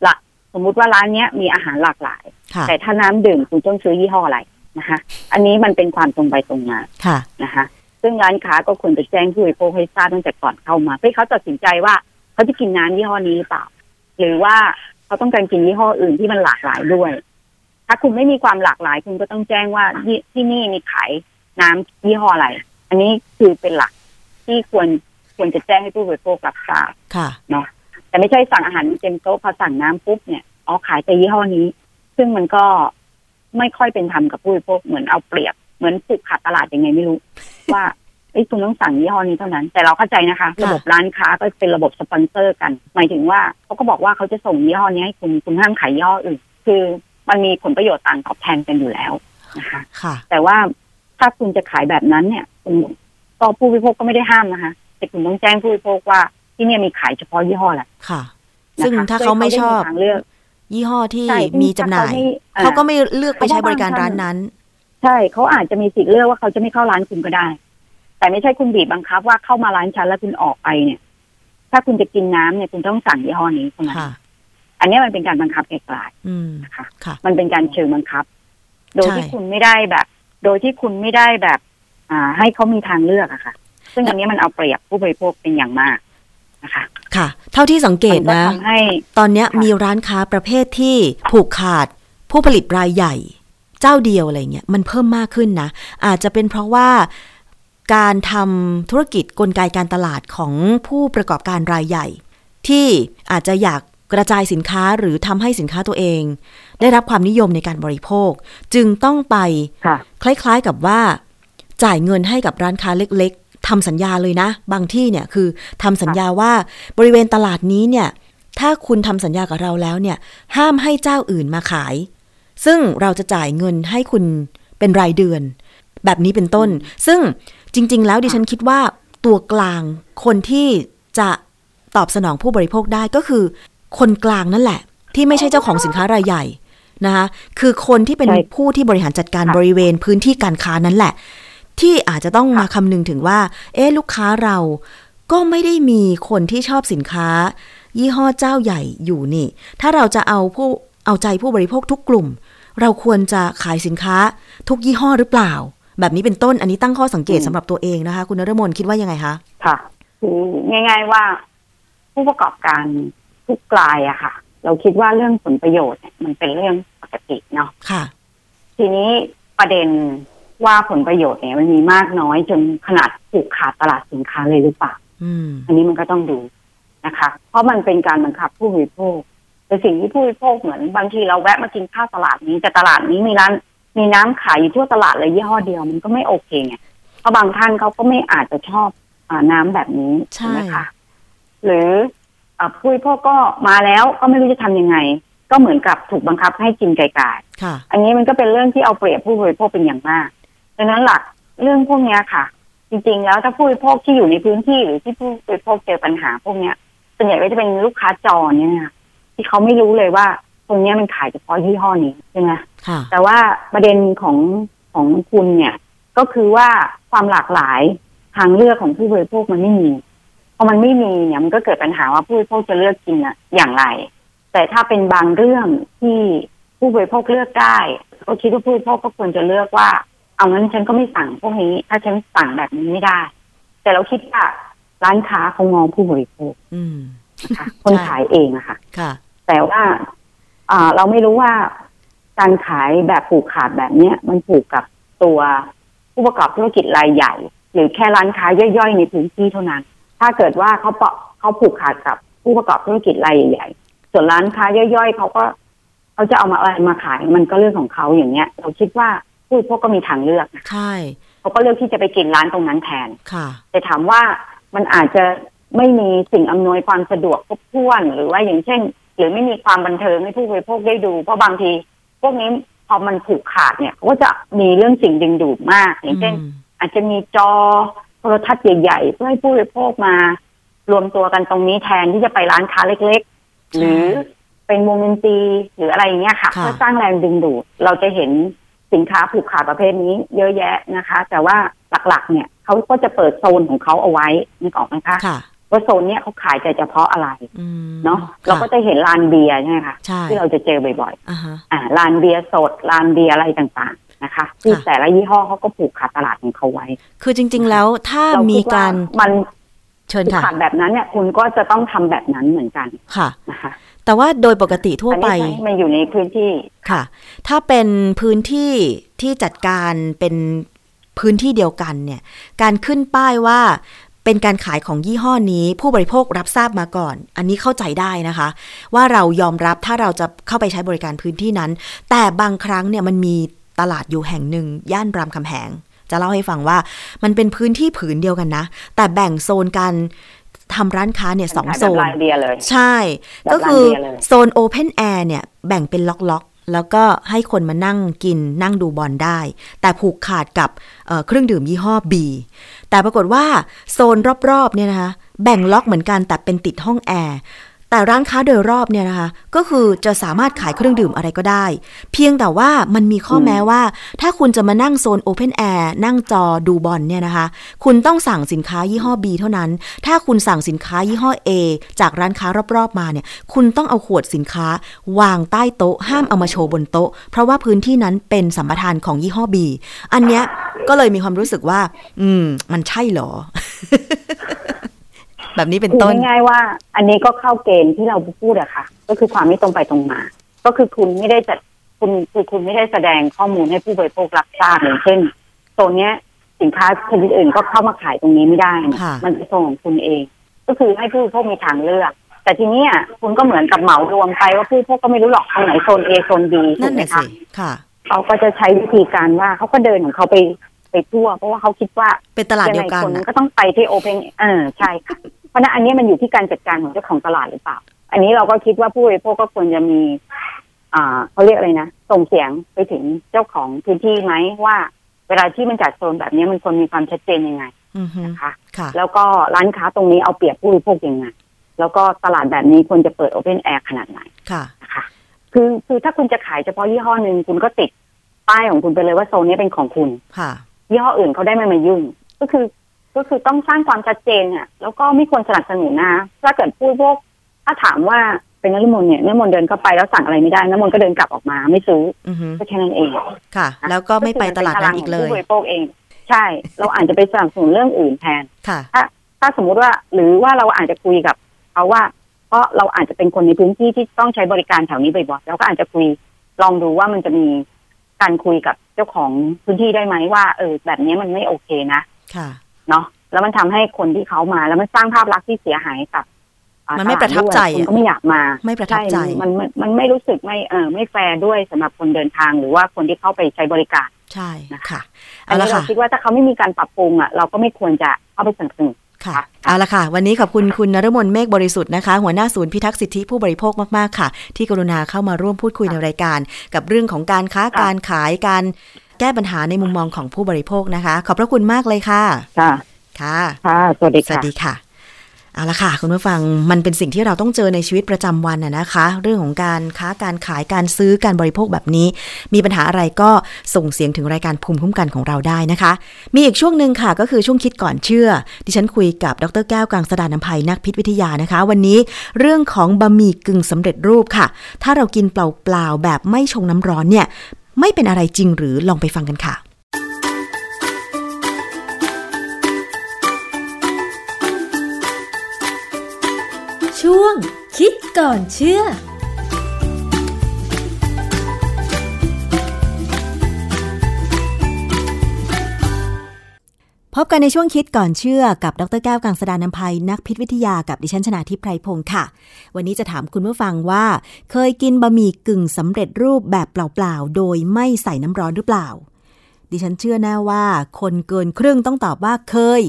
ละสมมุติว่าร้านเนี้ยมีอาหารหลากหลายค่ะแต่ถ้าน้ำดื่มคุณต้องซื้อยี่ห้ออะไรนะคะ อันนี้มันเป็นความตรงไปตรงมาค่ะนะคะ ซึ่งร้านค้าก็ควรจะแจ้งผู้บริโภคให้ทราบตั้งแต่ก่อนเข้ามาเพื่อให้เขาตัดสินใจว่าเขาจะกินน้ำยี่ห้อนี้หรือเปล่า หรือว่าเขาต้องการกินยี่ห้ออื่นที่มันหลากหลายด้วย ถ้าคุณไม่มีความหลากหลายคุณก็ต้องแจ้งว่าที่ที่นี่มีขายน้ำยี่ห้ออะไร อันนี้คือเป็นหลัก ที่ควรควรจะแจ้งให้ผู้บริโภครับทราบค่ะเนาะแต่ไม่ใช่สั่งอาหารเต็มโต๊ะพอสั่งน้ำปุ๊บเนี่ยอ๋อขายแต่ยี่ห้อนี้ ซึ่งมันก็ไม่ค่อยเป็นธรรมกับผู้บริโภคเหมือนเอาเปรียบเหมือนผูกขาดตลาดยังไงไม่รู้ ว่าไอ้ยคุณต้องสั่งยี่ห้อนี้เท่านั้น แต่เราเข้าใจนะคะค่ะระบบร้านค้าก็เป็นระบบสปอนเซอร์กัน หมายถึงว่าเขาก็บอกว่าเขาจะส่งยี่ห้อนี้ให้คุณคุณห้ามขายยี่ห้ออื่น คือมันมีผลประโยชน์ต่างตอบแทนกันอยู่แล้วนะคะค่ะแต่ว่าถ้าคุณจะขายแบบนั้นเนี่ยคุณ ก็ผู้บริโภคก็ไม่ได้ห้ามนะคะแต่คุณต้องแจ้งผู้บริโภคว่าที่เนี่ยมีขายเฉพาะยี่ห้อแหละค่ะนะคะซึ่งถ้าเขาไม่ชอบพื่ให้เขาได้มีทางเลือกยี่ห้อที่ใช่ซึ่งมีจำหน่ายถ้าเขาไม่อ่าเขาก็ไม่เลือกไปใช้บริการเพราะว่าร้านนั้น ใช่เขาอาจจะมีสิทธิ์เลือกว่าเขาจะไม่เข้าร้านคุณก็ได้ แต่ไม่ใช่คุณบีบบังคับว่าเข้ามาร้านฉันแล้วคุณออกไปเนี่ย ถ้าคุณจะกินน้ำเนี่ยคุณต้องสั่งยี่ห้อนี้เท่านั้นค่ะอันนี้มันเป็นการบังคับไกลอืมๆนะคะค่ะมันเป็นการเชิงบังคับ โดยใช่ที่คุณไม่ได้แบบ โดยที่คุณไม่ได้แบบ อ่า ให้เขามีทางเลือกอะค่ะ ซึ่งอันนี้มันเอาเปรียบผู้บริโภคเป็นอย่างมากนะคะ ค่ะ เท่าที่สังเกตมันก็นะทำให้ตอนเนี้ยค่ะมีร้านค้าประเภทที่ผูกขาดผู้ผลิตรายใหญ่ เจ้าเดียวอะไรเงี้ยมันเพิ่มมากขึ้นนะ อาจจะเป็นเพราะว่าการทำธุรกิจกลไกการตลาดของผู้ประกอบการรายใหญ่ ที่อาจจะอยากกระจายสินค้าหรือทำให้สินค้าตัวเอง ได้รับความนิยมในการบริโภค จึงต้องไปค่ะคล้ายๆกับว่า จ่ายเงินให้กับร้านค้าเล็กๆทำสัญญาเลยนะ บางที่เนี่ยคือทำสัญญาว่าบริเวณตลาดนี้เนี่ยถ้าคุณทำสัญญากับเราแล้วเนี่ยห้ามให้เจ้าอื่นมาขาย ซึ่งเราจะจ่ายเงินให้คุณเป็นรายเดือน แบบนี้เป็นต้น ซึ่งจริง ๆ แล้วดิฉันคิดว่าตัวกลางคนที่จะตอบสนองผู้บริโภคได้ก็คือ คนกลางนั่นแหละ ที่ไม่ใช่เจ้าของสินค้ารายใหญ่นะคะคือคนที่เป็นใช่ผู้ที่บริหารจัดการค่ะบริเวณพื้นที่การค้านั่นแหละ ที่อาจจะต้องมาคำนึงถึงว่า เอ๊ะลูกค้าเราก็ไม่ได้มีคนที่ชอบสินค้า ยี่ห้อเจ้าใหญ่อยู่นี่ ถ้าเราจะเอาผู้เอาใจผู้บริโภคทุกกลุ่ม เราควรจะขายสินค้าทุกยี่ห้อหรือเปล่า แบบนี้เป็นต้นอันนี้ตั้งข้อสังเกตอืมสำหรับตัวเองนะคะ คุณนรมนคิดว่ายังไงคะค่ะคือง่าย ๆว่า ผู้ประกอบการทุกกลายอะค่ะ เราคิดว่าเรื่องผลประโยชน์เนี่ยมันเป็นเรื่องปกติเนาะค่ะ ทีนี้ประเด็น ว่าผลประโยชน์เนี่ยมันมีมากน้อยจนขนาดผูกขาดตลาดสินค้าเลยหรือเปล่าอืมอันนี้มันก็ต้องดูนะคะ เพราะมันเป็นการบังคับผู้บริโภคแต่สิ่งที่ผู้บริโภคเหมือนบางทีเราแวะมากินข้าวตลาดนี้แต่ตลาดนี้มีร้านมีน้ำขายอยู่ทั่วตลาดเลยยี่ห้อเดียวมันก็ไม่โอเคไงเพราะบางท่านเขาก็ไม่อาจจะชอบอาน้ำแบบนี้ใช่ไหมคะหรืออ่าผู้บริโภคก็มาแล้วก็ไม่รู้จะทำยังไง ก็เหมือนกับถูกบังคับให้กินไก่ค่ะอันนี้มันก็เป็นเรื่องที่เอาเปรียบผู้บริโภคเป็นอย่างมาก ดังนั้นหลักเรื่องพวกเนี้ยค่ะ จริงๆ แล้วถ้าผู้บริโภคที่อยู่ในพื้นที่หรือที่ผู้บริโภคเจอปัญหาพวกเนี้ยส่วนใหญ่ก็จะเป็นลูกค้าจรเนี่ยนะคะที่เขาไม่รู้เลยว่าตรงเนี้ยมันขายเฉพาะยี่ห้อนี้ใช่ไหมค่ะแต่ว่าประเด็นของของคุณเนี่ย ก็คือว่าความหลากหลายทางเลือกของผู้บริโภคมันไม่มีพอมันไม่มีเนี่ยมันก็เกิดปัญหาว่าผู้บริโภคจะเลือกกินอะอย่างไร แต่ถ้าเป็นบางเรื่องที่ผู้บริโภคเลือกได้ ก็คิดว่าผู้บริโภคก็ควรจะเลือกว่า เอางั้นฉันก็ไม่สั่งพวกนี้ ถ้าฉันสั่งแบบนี้ไม่ได้ แต่เราคิดว่าร้านค้าเขามองผู้บริโภคอืมนะคะคนขายเองอะค่ะค่ะแต่ว่าอ่าเราไม่รู้ว่าการขายแบบผูกขาดแบบเนี้ย มันผูกกับตัวผู้ประกอบธุรกิจรายใหญ่ หรือแค่ร้านค้าย่อยๆในพื้นที่เท่านั้น ถ้าเกิดว่าเขาเปาะเขาผูกขาดกับผู้ประกอบธุรกิจรายใหญ่ๆส่วนร้านค้าย่อยๆเขาก็เขาจะเอามาอะไรมาขายมันก็เรื่องของเขาอย่างเงี้ย เราคิดว่า ผู้บริโภคก็มีทางเลือกนะใช่เขาก็เลือกที่จะไปกินร้านตรงนั้นแทนค่ะ แต่ถามว่ามันอาจจะไม่มีสิ่งอำนวยความสะดวกครบถ้วน หรือว่าอย่างเช่น หรือไม่มีความบันเทิงให้ผู้บริโภคได้ดู เพราะบางที พวกนี้พอมันผูกขาดเนี่ยเขาก็จะมีเรื่องสิ่งดึงดูดมาก อย่างเช่นอืมอาจจะมีจอโทรทัศน์ใหญ่ๆเพื่อให้ผู้บริโภคมา รวมตัวกันตรงนี้แทนที่จะไปร้านค้าเล็ก ๆ หรือเป็นวงดนตรีหรืออะไรอย่างเงี้ยค่ะค่ะเพื่อสร้างแรงดึงดูดเราจะเห็น สินค้าผูกขาดประเภทนี้เยอะแยะนะคะ แต่ว่าหลักๆ เนี่ยเขาก็จะเปิดโซนของเขาเอาไว้นึกออกไหมคะค่ะว่าโซนเนี้ยเขาขายแต่เฉพาะอะไรอืมเนาะค่เราก็จะเห็นลานเบียร์ใช่ไหมคะใช่ที่เราจะเจอบ่อยอ่าฮะๆอ่าลานเบียร์สดลานเบียร์อะไรต่างๆนะคะที่ค่ะแต่ละยี่ห้อเขาก็ผูกขาดตลาดของเขาไว้ คือจริง ๆ แล้วถ้าเรามีคิดว่าการมันเชิญผูกค่ะขาดแบบนั้นเนี่ยคุณก็จะต้องทำแบบนั้นเหมือนกันค่ะนะคะ แต่ว่าโดยปกติทั่วอันไปนี้ให้มันอยู่ในพื้นที่ค่ะ ถ้าเป็นพื้นที่ที่จัดการเป็นพื้นที่เดียวกันเนี่ย การขึ้นป้ายว่าเป็นการขายของยี่ห้อนี้ ผู้บริโภครับทราบมาก่อน อันนี้เข้าใจได้นะคะ ว่าเรายอมรับถ้าเราจะเข้าไปใช้บริการพื้นที่นั้น แต่บางครั้งเนี่ยมันมีตลาดอยู่แห่งหนึ่ง ย่านรามคำแหง จะเล่าให้ฟังว่ามันเป็นพื้นที่ผืนเดียวกันนะ แต่แบ่งโซนการ ทำร้านค้าเนี่ยสองขายโซแบบนลานเบียร์เลยใช่แบบก็คือร้านเบียร์เลยโซน open air เนี่ยแบ่งเป็นล็อกๆ แล้วก็ให้คนมานั่งกินนั่งดูบอลได้ แต่ผูกขาดกับเอ่อเครื่องดื่มยี่ห้อ B แต่ปรากฏว่าโซนรอบๆเนี่ยนะคะแบ่งล็อกเหมือนกันแต่เป็นติดห้องแอร์ แต่ร้านค้าโดยรอบเนี่ยนะคะ ก็คือจะสามารถขายเครื่องดื่มอะไรก็ได้ เพียงแต่ว่ามันมีข้อแม้ว่า ถ้าคุณจะมานั่งโซน open air นั่งจอดูบอลเนี่ยนะคะ คุณต้องสั่งสินค้ายี่ห้อ B เท่านั้น ถ้าคุณสั่งสินค้ายี่ห้อ A จากร้านค้ารอบๆมาเนี่ย คุณต้องเอาขวดสินค้าวางใต้โต๊ะ ห้ามเอามาโชว์บนโต๊ะ เพราะว่าพื้นที่นั้นเป็นสัมปทานของยี่ห้อ B อันเนี้ยก็เลยมีความรู้สึกว่า อืม มันใช่เหรอ แบบนี้เป็นคือต้นง่ายๆว่า อันนี้ก็เข้าเกณฑ์ที่เราพูดอะค่ะ ก็คือความไม่ตรงไปตรงมา ก็คือคุณไม่ได้จัดคุณคือคุณไม่ได้แสดงข้อมูลให้ผู้บริโภครับทราบอย่างเช่นโซนเนี้ยสินค้าชนิดอื่นก็เข้ามาขายตรงนี้ไม่ได้นะค่ะมันเป็นโซนของคุณเอง ก็คือให้ผู้บริโภคมีทางเลือก แต่ทีเนี้ยคุณก็เหมือนกับเหมารวมไปว่าผู้บริโภคก็ไม่รู้หรอกทางไหนโซน A โซน B ถูนั่กนไหมน่ะคะสิค่ะเขาก็จะใช้วิธีการว่าเขาก็เดินของเขาไปไปทั่ว เพราะว่าเขาคิดว่าเป็นตลาดเดียวกันงไงคนน่ะก็ต้องไปที่โอเพนเออใช่ค่ะ เพราะฉะนั้นอันนี้มันอยู่ที่การจัดการของเจ้าของตลาดหรือเปล่า อันนี้เราก็คิดว่าผู้บริโภคก็ควรจะมี อ่าเขาเรียกอะไรนะส่งเสียงไปถึงเจ้าของพื้นที่ไหมว่า เวลาที่มันจัดโซนแบบนี้มันควรมีความชัดเจนยังไงอือฮึนะคะค่ะแล้วก็ร้านค้าตรงนี้เอาเปรียบผู้บริโภคยังไงแล้วก็ตลาดแบบนี้ควรจะเปิด open air ขนาดไหนค่ะนะคะคือคือถ้าคุณจะขายเฉพาะยี่ห้อหนึ่งคุณก็ติดป้ายของคุณไปเลยว่าโซนนี้เป็นของคุณ ค่ะ ยี่ห้ออื่นเขาได้ไม่มายุ่ง ก็คือ ก็คือต้องสร้างความชัดเจนอะแล้วก็ไม่ควรสนับสนุนนะ ถ้าเกิดพูดพวกถ้าถามว่าเป็นนักมนต์เนี่ยนักมนต์เดินเข้าไปแล้วสั่งอะไรไม่ได้นักมนต์ก็เดินกลับออกมาไม่ซื้ออือฮึก็แค่นั้นเองค่ะ แล้วก็ไม่ไปตลาดนั้นอีกเลคืยมันป็นพงของผู้บริโภคเอง ใช่ เราอาจจะไปสนับสนุนเรื่องอื่นแทนค่ะถ้าถ้าสมมุติว่าหรือว่าเราอาจจะคุยกับเขาว่า เพราะเราอาจจะเป็นคนในพื้นที่ที่ต้องใช้บริการแถวนี้บ่อยๆเราก็อาจจะคุยลองดูว่ามันจะมีการคุยกับเจ้าของพื้นที่ได้ไหมว่า เออ แบบนี้มันไม่โอเคนะค่ะ เนาะแล้วมันทำให้คนที่เขามา แล้วมันสร้างภาพลักษณ์ที่เสียหายกับอ่ามันไม่ประทับใจตลาดด้วยคนอะก็ไม่อยากมา ไม่ประทับใจช่มันมันมันไม่รู้สึกไม่เออไม่แฟร์ด้วยสำหรับคนเดินทางหรือว่าคนที่เข้าไปใช้บริการใช่นะคะค่ะอันเอาละนี้เราค่ะคิดว่าถ้าเขาไม่มีการปรับปรุงอะเราก็ไม่ควรจะเข้าไปสนับสนุนค่ะค่ะเอาละค่ะ วันนี้ขอบคุณคุณนรมนเมฆบริสุทธิ์นะคะ หัวหน้าศูนย์พิทักษ์สิทธิผู้บริโภคมาก ๆ ค่ะ ที่กรุณาเข้ามาร่วมพูดคุยในรายการ กับเรื่องของการค้าค่ะการขายการ แก้ปัญหาในมุมมองของผู้บริโภคนะคะ ขอบพระคุณมากเลยค่ะ ค่ะ ค่ะ ค่ะ สวัสดีสวัค่ะสดีค่ะ เอาละค่ะ คุณผู้ฟัง มันเป็นสิ่งที่เราต้องเจอในชีวิตประจำวันน่ะนะคะ เรื่องของการค้าการขายการซื้อการบริโภคแบบนี้ มีปัญหาอะไรก็ส่งเสียงถึงรายการภูมิคุ้มกันของเราได้นะคะ มีอีกช่วงหนึ่งค่ะก็คือช่วงคิดก่อนเชื่อ ดิฉันคุยกับดรแก้วกังสดานนภัยนักพิษวิทยานะคะ วันนี้เรื่องของบะหมี่กึ่งสำเร็จรูปค่ะ ถ้าเรากินเปล่าๆแบบไม่ชงน้ำร้อนเนี่ย ไม่เป็นอะไรจริงหรือลองไปฟังกันค่ะ ช่วงคิดก่อนเชื่อ พบกันในช่วงคิดก่อนเชื่อกับดรแก้วกังสดานนภัยนักพิษวิทยากับดิฉันชนาทิพไพรพงศ์ค่ะ วันนี้จะถามคุณผู้ฟังว่า เคยกินบะหมี่กึ่งสำเร็จรูปแบบเปล่าๆ โดยไม่ใส่น้ำร้อนหรือเปล่า ดิฉันเชื่อแน่ว่า คนเกินครึ่งต้องตอบว่าเคย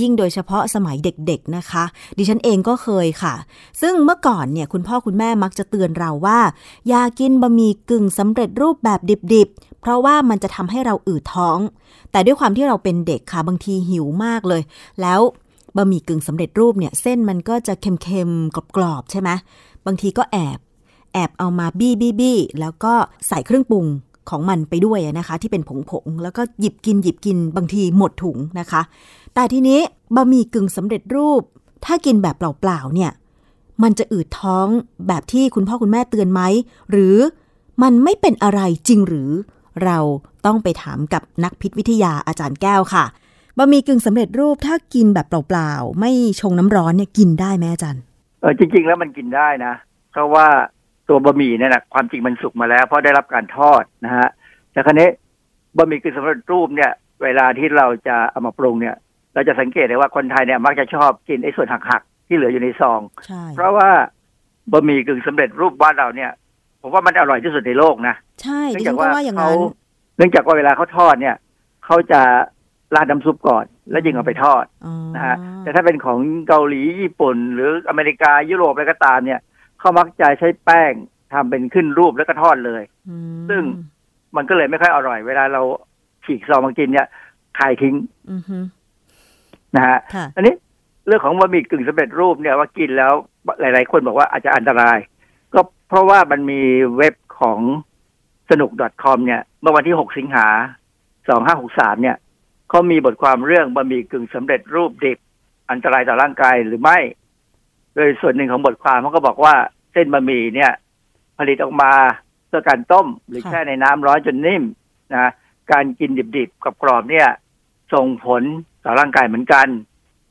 ยิ่งโดยเฉพาะสมัยเด็กๆนะคะ ดิฉันเองก็เคยค่ะ ซึ่งเมื่อก่อนเนี่ยคุณพ่อคุณแม่มักจะเตือนเราว่า อย่ากินบะหมี่กึ่งสำเร็จรูปแบบดิบๆ เพราะว่ามันจะทำให้เราอืดท้อง แต่ด้วยความที่เราเป็นเด็กค่ะบางทีหิวมากเลย แล้วบะหมี่กึ่งสำเร็จรูปเนี่ย เส้นมันก็จะเค็มๆกรอบๆใช่ไหมบางทีก็แอบแอบเอามาบี้บี้บี้แล้วก็ใส่เครื่องปรุงของมันไปด้วยนะคะ ที่เป็นผงๆแล้วก็หยิบกินหยิบกินบางทีหมดถุงนะคะ แต่ทีนี้บะหมี่กึ่งสำเร็จรูป ถ้ากินแบบเปล่าๆเนี่ยมันจะอืดท้องแบบที่คุณพ่อคุณแม่เตือนไหม หรือมันไม่เป็นอะไรจริงหรือ เราต้องไปถามกับนักพิษวิทยาอาจารย์แก้วค่ะบะหมี่กึ่งสำเร็จรูปถ้ากินแบบเปล่าๆ ไม่ชงน้ำร้อนเนี่ยกินได้ไหมอาจารย์เออจริง ๆ แล้วมันกินได้นะ เพราะว่าตัวบะหมี่เนี่ยนะความจริงมันสุกมาแล้ว เพราะได้รับการทอดนะฮะแต่ครั้นี้บะหมี่กึ่งสำเร็จรูปเนี่ย เวลาที่เราจะเอามาปรุงเนี่ย เราจะสังเกตได้ว่าคนไทยเนี่ยมักจะชอบกินไอ้ส่วนหักๆที่เหลืออยู่ในซองใช่เพราะว่าบะหมี่กึ่งสำเร็จรูปบ้านเราเนี่ย ผมว่ามันอร่อยที่สุดในโลกนะใช่เนื่ดิองฉัจากนก็ว่าว่าอย่างเขานั้นเนื่องจากว่าเวลาเขาทอดเนี่ยเขาจะราดน้ำซุปก่อน แล้วยิงเอาไปทอดอ๋อนะฮะแต่ถ้าเป็นของเกาหลีญี่ปุ่น หรืออเมริกายุโรปอะไรก็ตามเนี่ยเขามักจะใช้แป้งทำเป็นขึ้นรูปแล้วก็ทอดเลยอืมซึ่งมันก็เลยไม่ค่อยอร่อย เวลาเราฉีกซองมากินเนี่ยคายทิ้งอือฮึนะฮะค่ะอันนี้เรื่องของบะหมี่กึ่งสำเร็จรูปเนี่ยว่ากินแล้วหลาย ๆ คนบอกว่าอาจจะอันตรายก็ เพราะว่ามันมีเว็บของสนุก .com เนี่ย เมื่อวันที่ 6 สิงหา 2563 เนี่ยเขามีบทความเรื่องบะหมี่กึ่งสำเร็จรูปดิบ อันตรายต่อร่างกายหรือไม่ โดยส่วนหนึ่งของบทความเขาก็บอกว่าเส้นบะหมี่เนี่ย ผลิตออกมาเพื่อการต้ม หรือค่ะแช่ในน้ำร้อนจนนิ่มนะการกินดิบๆกับกรอบๆเนี่ย ส่งผลต่อร่างกายเหมือนกัน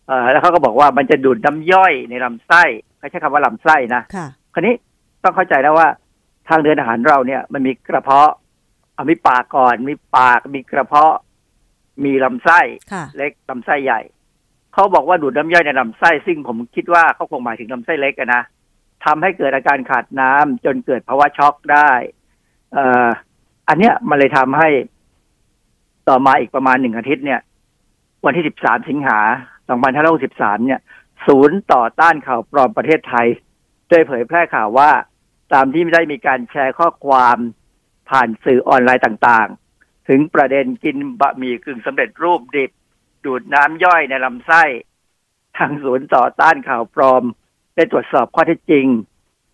เอ่อแล้วเขาก็บอกว่ามันจะดูดน้ำย่อยในลำไส้เขาใช้คำว่าลำไส้นะค่ะคราวนี้ ต้องเข้าใจแล้วว่า ทางเดินอาหารเราเนี่ย มันมีกระเพาะเอามีปากก่อน มีปาก มีกระเพาะ มีลำไส้ค่ะเล็กลำไส้ใหญ่ เขาบอกว่าดูดน้ำย่อยในลำไส้ซึ่งผมคิดว่าเขาคงหมายถึงลำไส้เล็กอะนะทำให้เกิดอาการขาดน้ำจนเกิดภาวะช็อกได้เอ่ออันเนี้ยมันเลยทำให้ต่อมาอีกประมาณหนึ่งอาทิตย์เนี่ย วันที่13สิงหา2563เนี่ย ศูนย์ต่อต้านข่าวปลอมประเทศไทย ได้เผยแพร่ข่าวว่า ตามที่ได้มีการแชร์ข้อความผ่านสื่อออนไลน์ต่างๆ ถึงประเด็นกินบะหมี่กึ่งสำเร็จรูปดิบ ดูดน้ำย่อยในลำไส้ ทางศูนย์ต่อต้านข่าวปลอม ได้ตรวจสอบข้อเท็จจริง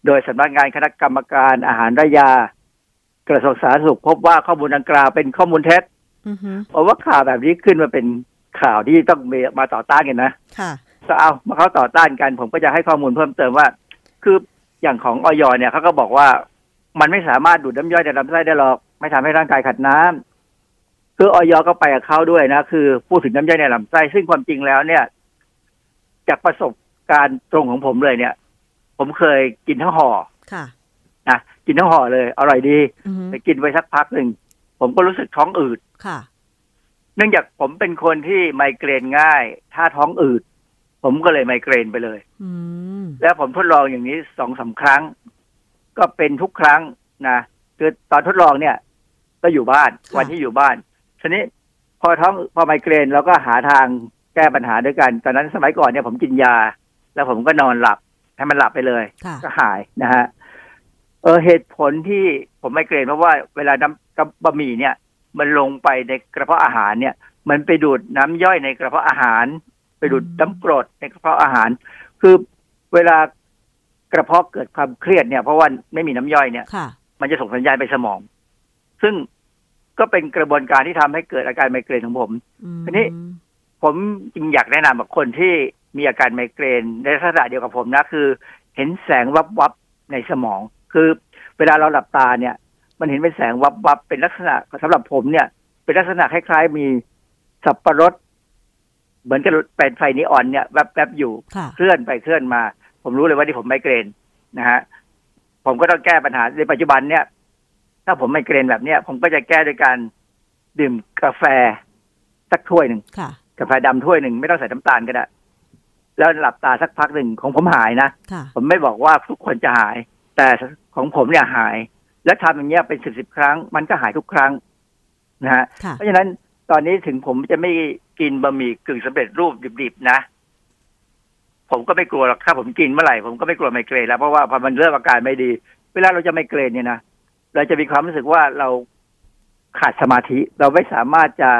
โดยสำนักงานคณะกรรมการอาหารและยา กระทรวงสาธารณสุขพบว่าข้อมูลดังกล่าวเป็นข้อมูลเท็จอือฮึเพราะว่าข่าวแบบนี้ขึ้นมาเป็นข่าวที่ต้องมีมาต่อต้านกันนะค่ะก็เอามาเขาต่อต้านกัน ผมก็จะให้ข้อมูลเพิ่มเติมว่า คือ อย่างของออยเนี่ยเขาก็บอกว่ามันไม่สามารถดูดน้ำย่อยในลำไส้ได้หรอก ไม่ทำให้ร่างกายขัดน้ำคือออยก็ไปกับเขาด้วยนะ คือพูดถึงน้ำย่อยในลำไส้ซึ่งความจริงแล้วเนี่ย จากประสบการณ์ตรงของผมเลยเนี่ย ผมเคยกินทั้งห่อค่ะนะกินทั้งห่อเลย อร่อยดีอือฮึไปกินไปสักพักหนึ่งผผมก็รู้สึกท้องอืดค่ะ เนื่องจากผมเป็นคนที่ไมเกรนง่าย ถ้าท้องอืด ผมก็เลยไมเกรนไปเลยอืมแล้วผมทดลองอย่างนี้สองสาครั้ง ก็เป็นทุกครั้งนะคือตอนทดลองเนี่ย ก็อยู่บ้านค่ะวันที่อยู่บ้านทีนี้พอท้องพอไมเกรนเราก็หาทางแก้ปัญหาด้วยกัน ตอนนั้นสมัยก่อนเนี่ยผมกินยา แล้วผมก็นอนหลับให้มันหลับไปเลยค่ะก็หายนะฮะเออเหตุผลที่ผมไมเกรนเพราะว่าเวลาน้ำกับบะหมี่เนี่ย มันลงไปในกระเพาะอาหารเนี่ย มันไปดูดน้ำย่อยในกระเพาะอาหารไป ดูดน้ำกรดในกระเพาะอาหาร คือเวลากระเพาะเกิดความเครียดเนี่ย เพราะว่าไม่มีน้ำย่อยเนี่ยค่ะมันจะส่งสัญญาณไปสมอง ซึ่งก็เป็นกระบวนการที่ทำให้เกิดอาการไมเกรนของผมอืมทีนี้ผมจึงอยากแนะนำกับคนที่มีอาการไมเกรนในลักษณะเดียวกับผมนะ คือ เห็นแสงวับวับๆในสมอง คือเวลาเราหลับตาเนี่ย มันเห็นเป็นแสงวับวับๆเป็นลักษณะสำหรับผมเนี่ย เป็นลักษณะคล้ายๆมีสับประรด เหมือนกับเป็นไฟนีออนเนี่ยแวบๆอยู่ค่ะเคลื่อนไปเคลื่อนมา ผมรู้เลยว่าที่ผมไมเกรนนะฮะผมก็ต้องแก้ปัญหาในปัจจุบันเนี่ย ถ้าผมไมเกรนแบบเนี้ยผมก็จะแก้ด้วยการดื่มกาแฟสักถ้วยหนึ่งค่ะกาแฟดำถ้วยหนึ่งไม่ต้องใส่น้ำตาลก็ได้แล้วหลับตาสักพักหนึ่งของผมหายนะค่ะผมไม่บอกว่าทุกคนจะหาย แต่ของผมเนี่ยหาย และทำอย่างเงี้ยเป็นสิบสิบครั้ง มันก็หายทุกครั้งนะฮะค่ะเพราะฉะนั้น ตอนนี้ถึงผมจะไม่กินบะหมี่กึ่งสำเร็จรูปดิบๆนะ ผมก็ไม่กลัวหรอกถ้าผมกินเมื่อไหร่ผมก็ไม่กลัวไมเกรนแล้วเพราะว่าพอมันเริ่มอาการไม่ดี เวลาเราจะไมเกรนเนี่ยนะเราจะมีความรู้สึกว่าเราขาดสมาธิ เราไม่สามารถจะ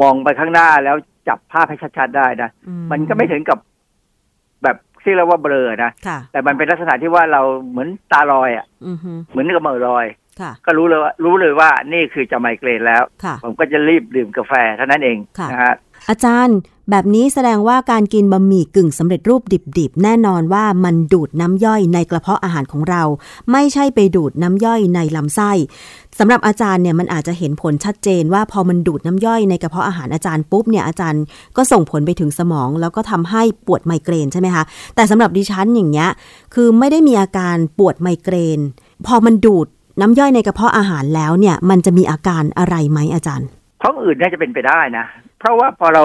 มองไปข้างหน้าแล้วจับภาพให้ชัดๆได้นะอืมันก็ไม่ถึงกับแบบที่เรียกว่าเบลอนะค่ะแต่มันเป็นลักษณะที่ว่าเราเหมือนตาลอยอะอือฮึเหมือนกับเหมือลอยค่ะ ก็รู้เลยว่ารู้เลยว่านี่คือจะไมเกรนแล้วค่ะผมก็จะรีบดื่มกาแฟเท่านั้นเองค่ะนะฮะอาจารย์แบบนี้แสดงว่าการกินบะหมี่กึ่งสำเร็จรูปดิบๆ แน่นอนว่ามันดูดน้ำย่อยในกระเพาะอาหารของเรา ไม่ใช่ไปดูดน้ำย่อยในลำไส้สำหรับอาจารย์เนี่ยมันอาจจะเห็นผลชัดเจนว่าพอมันดูดน้ำย่อยในกระเพาะอาหารอาจารย์ปุ๊บเนี่ยอาจารย์ก็ส่งผลไปถึงสมอง แล้วก็ทำให้ปวดไมเกรนใช่ไหมคะแต่สำหรับดิฉันอย่างเงี้ยคือไม่ได้มีอาการปวดไมเกรน พอมันดูด น้ำย่อยในกระเพาะอาหารแล้วเนี่ย มันจะมีอาการอะไรไหมอาจารย์ ท้องอืดน่าจะเป็นไปได้นะ เพราะว่าพอเรา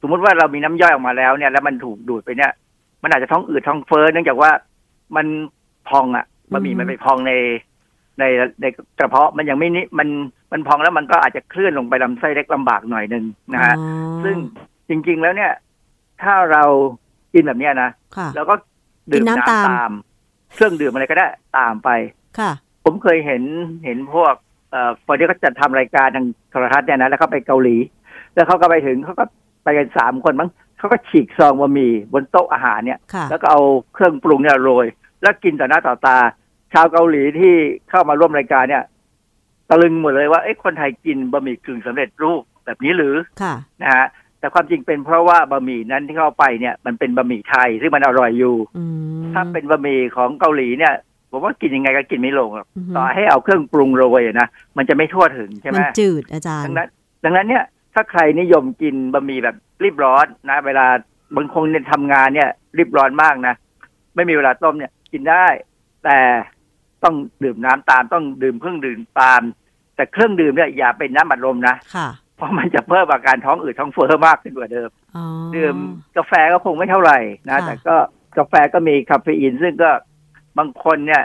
สมมติว่าเรามีน้ำย่อยออกมาแล้วเนี่ย แล้วมันถูกดูดไปเนี่ย มันอาจจะท้องอืดท้องเฟ้อเนื่องจากว่ามันพองอะ่ะบะหมี่อืมมันไปพองในในในกระเพาะมันยังไม่นิมันมันพองแล้วมันก็อาจจะเคลื่อนลงไปลำไส้เล็กลำบากหน่อยหนึ่งนะฮะอ๋อซึ่งจริง ๆ แล้วเนี่ย ถ้าเรากินแบบเนี้ยนะค่ะเราก็ดื่มกินน้ำน้ำตามตาม เครื่องดื่มอะไรก็ได้ตามไปค่ะ ผมเคยเห็นเห็นพวกเอ่อคนที่เขาจัดทำรายการทางโทรทัศน์เนี่ยนะแล้วเขาไปเกาหลี แล้วเขาก็ไปถึงเขาก็ไปกันสามคนมั้งเขาก็ฉีกซองบะหมี่บนโต๊ะอาหารเนี่ย ค่ะ แล้วก็เอาเครื่องปรุงเนี่ยโรย แล้วกินต่อหน้าต่อตา ชาวเกาหลีที่เข้ามาร่วมรายการเนี่ยตะลึงหมดเลยว่าเอ้คนไทยกินบะหมี่กึ่งสำเร็จรูปแบบนี้หรือ ค่ะ นะฮะแต่ความจริงเป็นเพราะว่าบะหมี่นั้นที่เข้าไปเนี่ยมันเป็นบะหมี่ไทยซึ่งมันอร่อยอยู่ อืมถ้าเป็นบะหมี่ของเกาหลีเนี่ย ผมว่ากินยังไงก็กินไม่ลงหรอกอือฮึต่อให้เอาเครื่องปรุงโรยอะนะมันจะไม่ทั่วถึงใช่ไหมมันจืดอาจารดัย์งนั้น ดังนั้นเนี่ยถ้าใครนิยมกินบะหมี่แบบรีบร้อนนะ เวลาบางคนเนี่ยทำงานเนี่ย รีบร้อนมากนะไม่มีเวลาต้มเนี่ย กินได้ แต่ต้องดื่มน้ำตามต้องดื่มเครื่องดื่มตาม แต่เครื่องดื่มเนี่ยอย่าเป็นน้ำบัดลมนะค่ะเพราะมันจะเพิ่มอาการท้องอืดท้องเฟ้อมากขึ้นกว่าเดิมอ๋อดื่มกาแฟก็คงไม่เท่าไหร่นะค่ะแต่ก็กาแฟก็มีคาเฟอีนซึ่งก็ บางคนเนี่ย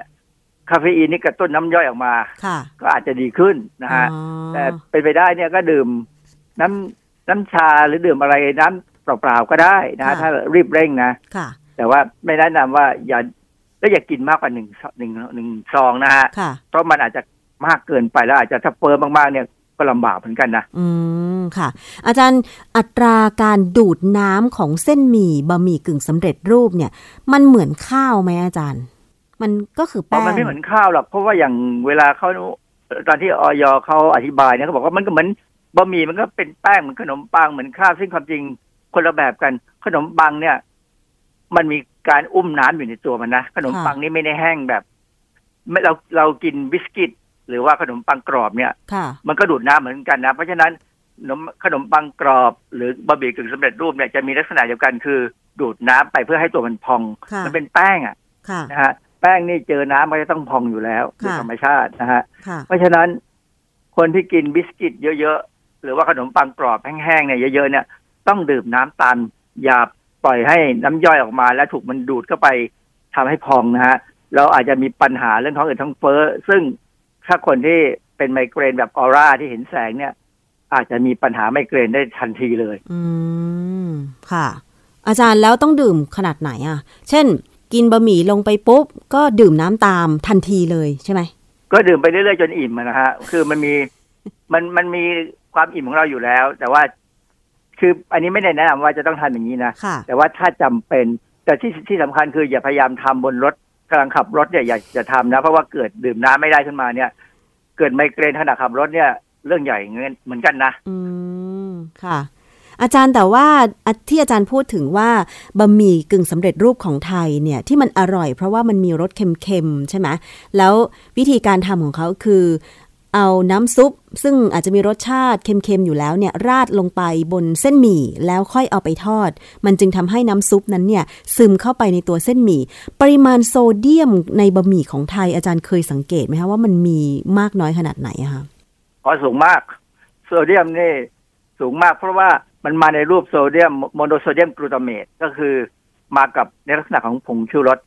คาเฟอีนนี่กระตุ้นน้ำย่อยออกมาค่ะก็อาจจะดีขึ้นนะฮะอ๋อแต่เป็นไปได้เนี่ยก็ดื่มน้ำน้ำชาหรือดื่มอะไรน้ำเปล่าๆก็ได้นะถ้ารีบเร่งนะค่ะแต่ว่าไม่แนะนำว่าอย่าแล้วอย่ากินมากกว่าหนึ่งหนึ่งหนึ่งซองนะฮะค่ะเพราะมันอาจจะมากเกินไปแล้วอาจจะถ้าเฟิร์มมากๆเนี่ยก็ลำบากเหมือนกันนะ อืม ค่ะ อาจารย์อัตราการดูดน้ำของเส้นหมี่บะหมี่กึ่งสำเร็จรูปเนี่ย มันเหมือนข้าวไหมอาจารย์ มันก็คือเพราะแป้งมันไม่เหมือนข้าวหรอกเพราะว่าอย่างเวลาเขาตอนที่ออยเขาอธิบายเนี่ยเขาบอกว่ามันก็เหมือนบะหมี่มันก็เป็นแป้งเหมือนขนมปังเหมือนข้าวซึ่งความจริงคนละแบบกัน ขนมปังเนี่ย มันมีการอุ้มน้ำอยู่ในตัวมันนะขนมปังนี่ไม่ได้แห้งแบบไม่เราเรากินบิสกิต หรือว่าขนมปังกรอบเนี่ยค่ะมันก็ดูดน้ำเหมือนกันนะเพราะฉะนั้นขนมขนมปังกรอบ หรือบะหมี่กึ่งสำเร็จรูปเนี่ยจะมีลักษณะเดียวกันคือ ดูดน้ำไปเพื่อให้ตัวมันพองค่ะมันเป็นแป้งอะค่ะนะฮะแป้งนี่เจอน้ำมันจะต้องพองอยู่แล้วโดยค่ะธรรมชาตินะฮะค่ะเพราะฉะนั้นคนที่กินบิสกิตเยอะๆ หรือว่าขนมปังกรอบแห้งๆเนี่ยเยอะๆเนี่ยต้องดื่มน้ำตามอย่าปล่อยให้น้ำย่อยออกมา แล้วถูกมันดูดเข้าไปทำให้พองนะฮะเราอาจจะมีปัญหาเรื่องท้องอืดท้องเฟ้อซึ่งถ้าคนที่เป็นไมเกรนแบบออร่าที่เห็นแสงเนี่ย อาจจะมีปัญหาไมเกรนได้ทันทีเลย อืมค่ะ อาจารย์แล้วต้องดื่มขนาดไหนอะ เช่น กินบะหมี่ลงไปปุ๊บ ก็ดื่มน้ำตามทันทีเลยใช่ไหม ก็ดื่มไปเรื่อยๆจนอิ่มอะนะฮะคือมันมีมันมันมีความอิ่มของเราอยู่แล้ว แต่ว่า คืออันนี้ไม่ได้แนะนำว่าจะต้องทำอย่างนี้นะค่ะแต่ว่าถ้าจำเป็น แต่ที่ที่สำคัญคืออย่าพยายามทำบนรถกำลังขับรถเนี่ยอย่าอย่าทำนะ เพราะว่าเกิดดื่มน้ำไม่ได้ขึ้นมาเนี่ย เกิดไมเกรนขณะขับรถเนี่ย เรื่องใหญ่เหมือนกันนะอืมค่ะ อาจารย์แต่ว่าที่อาจารย์พูดถึงว่าบะหมี่กึ่งสำเร็จรูปของไทยเนี่ยที่มันอร่อยเพราะว่ามันมีรสเค็มๆใช่ไหมแล้ววิธีการทำของเขาคือ เอาน้ำซุป ซึ่งอาจจะมีรสชาติเค็มๆอยู่แล้วเนี่ยราดลงไปบนเส้นหมี่แล้วค่อยเอาไปทอด มันจึงทำให้น้ำซุปนั้นเนี่ยซึมเข้าไปในตัวเส้นหมี่ปริมาณโซเดียมในบะหมี่ของไทยอาจารย์เคยสังเกตไหมคะว่ามันมีมากน้อยขนาดไหนคะอ๋อสูงมากโซเดียมนี่สูงมากเพราะว่า มันมาในรูปโซเดียมโมโนโซเดียมกลูตาเมตก็คือมากับในลักษณะของผงชูรส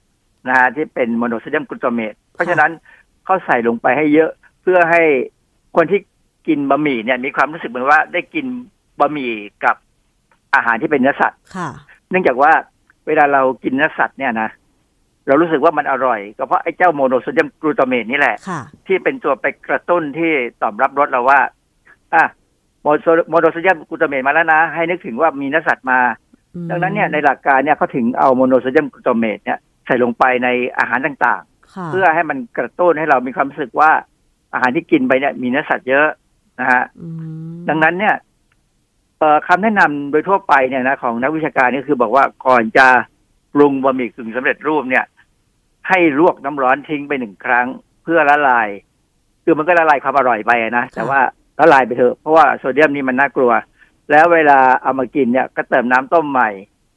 นะฮะที่เป็นโมโนโซเดียมกลูตาเมตเพราะฉะนั้นเขาใส่ลงไปให้เยอะเพื่อให้คนที่กินบะหมี่เนี่ย มีความรู้สึกเหมือนว่าได้กินบะหมี่กับอาหารที่เป็นเนื้อสัตว์ค่ะเนื่องจากว่าเวลาเรากินเนื้อสัตว์เนี่ยนะเรารู้สึกว่ามันอร่อย ก็เพราะไอ้เจ้าโมโนโซเดียมกลูตาเมตนี่แหละค่ะที่เป็นตัวไปกระตุ้นที่ตอบรับรสเราว่า อะ โมโซโมโนโซเดียมกลูตาเมตมาแล้วนะ ให้นึกถึงว่ามีเนื้อสัตว์มา ดังนั้นเนี่ยในหลักการเนี่ยเขาถึงเอาโมโนโซเดียมกลูตาเมตเนี่ยใส่ลงไปในอาหารต่างค่ะๆเพื่อให้มันกระตุ้นให้เรามีความรู้สึกว่าอาหารที่กินไปเนี่ยมีเนื้อสัตว์เยอะนะฮะอืมดังนั้นเนี่ยเอ่อคำแนะนำโดยทั่วไปเนี่ยนะของนักวิชาการนี่คือบอกว่าก่อนจะปรุงบะหมี่กึ่งสำเร็จรูปเนี่ย ให้ลวกน้ำร้อนทิ้งไปหนึ่งครั้ง เพื่อละลาย คือมันก็ละลายความอร่อยไปอะนะ แต่ว่า ละลายไปเถอะเพราะว่าโซเดียมนี่มันน่ากลัว แล้วเวลาเอามากินเนี่ยก็เติมน้ำต้มใหม่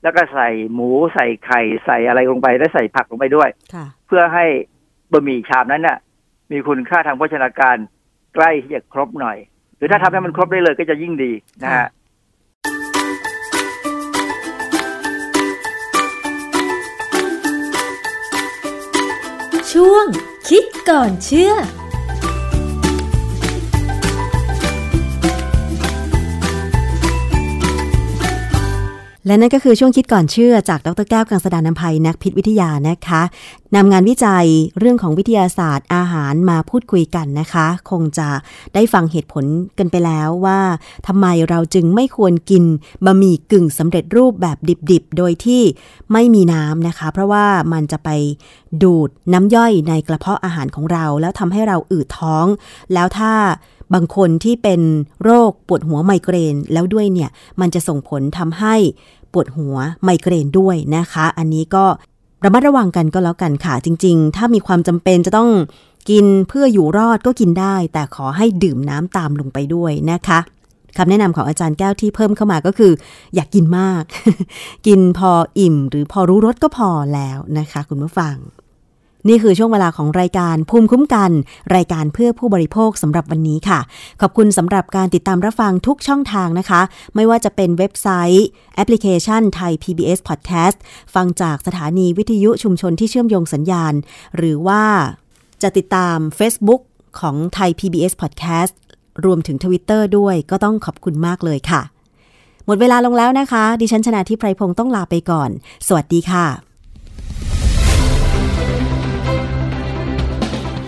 แล้วก็ใส่หมูใส่ไข่ใส่อะไรลงไปแล้วใส่ผักลงไปด้วยค่ะเพื่อให้บะหมี่ชามนั้นน่ะ มีคุณค่าทางโภชนาการใกล้ที่จะครบหน่อย หรือถ้าทำให้มันครบได้เลยก็จะยิ่งดีนะฮะช่วงคิดก่อนเชื่อ และนั่นก็คือช่วงคิดก่อนเชื่อจากดรแก้วกังสดานนภัยนักพิษวิทยานะคะนำงานวิจัยเรื่องของวิทยาศาสตร์อาหารมาพูดคุยกันนะคะ คงจะได้ฟังเหตุผลกันไปแล้วว่าทำไมเราจึงไม่ควรกินบะหมี่กึ่งสำเร็จรูปแบบดิบๆ โดยที่ไม่มีน้ำนะคะ เพราะว่ามันจะไปดูดน้ำย่อยในกระเพาะอาหารของเรา แล้วทำให้เราอืดท้อง แล้วถ้า บางคนที่เป็นโรคปวดหัวไมเกรน แล้วด้วยเนี่ยมันจะส่งผลทำให้ปวดหัวไมเกรนด้วยนะคะ อันนี้ก็ระมัดระวังกันก็แล้วกันค่ะจริง ๆ ถ้ามีความจำเป็นจะต้องกินเพื่ออยู่รอดก็กินได้ แต่ขอให้ดื่มน้ำตามลงไปด้วยนะคะคำแนะนำของอาจารย์แก้วที่เพิ่มเข้ามาก็คือ อยากกินมาก กินพออิ่ม หรือพอรู้รสก็พอแล้วนะคะ คุณผู้ฟัง นี่คือช่วงเวลาของรายการภูมิคุ้มกัน รายการเพื่อผู้บริโภคสำหรับวันนี้ค่ะ ขอบคุณสำหรับการติดตามรับฟังทุกช่องทางนะคะ ไม่ว่าจะเป็นเว็บไซต์ แอปพลิเคชันไทย PBS Podcast ฟังจากสถานีวิทยุชุมชนที่เชื่อมโยงสัญญาณ หรือว่าจะติดตาม Facebook ของไทย PBS Podcast รวมถึง Twitter ด้วยก็ต้องขอบคุณมากเลยค่ะ หมดเวลาลงแล้วนะคะ ดิฉันชนะทิพไพรพงศ์ต้องลาไปก่อน สวัสดีค่ะ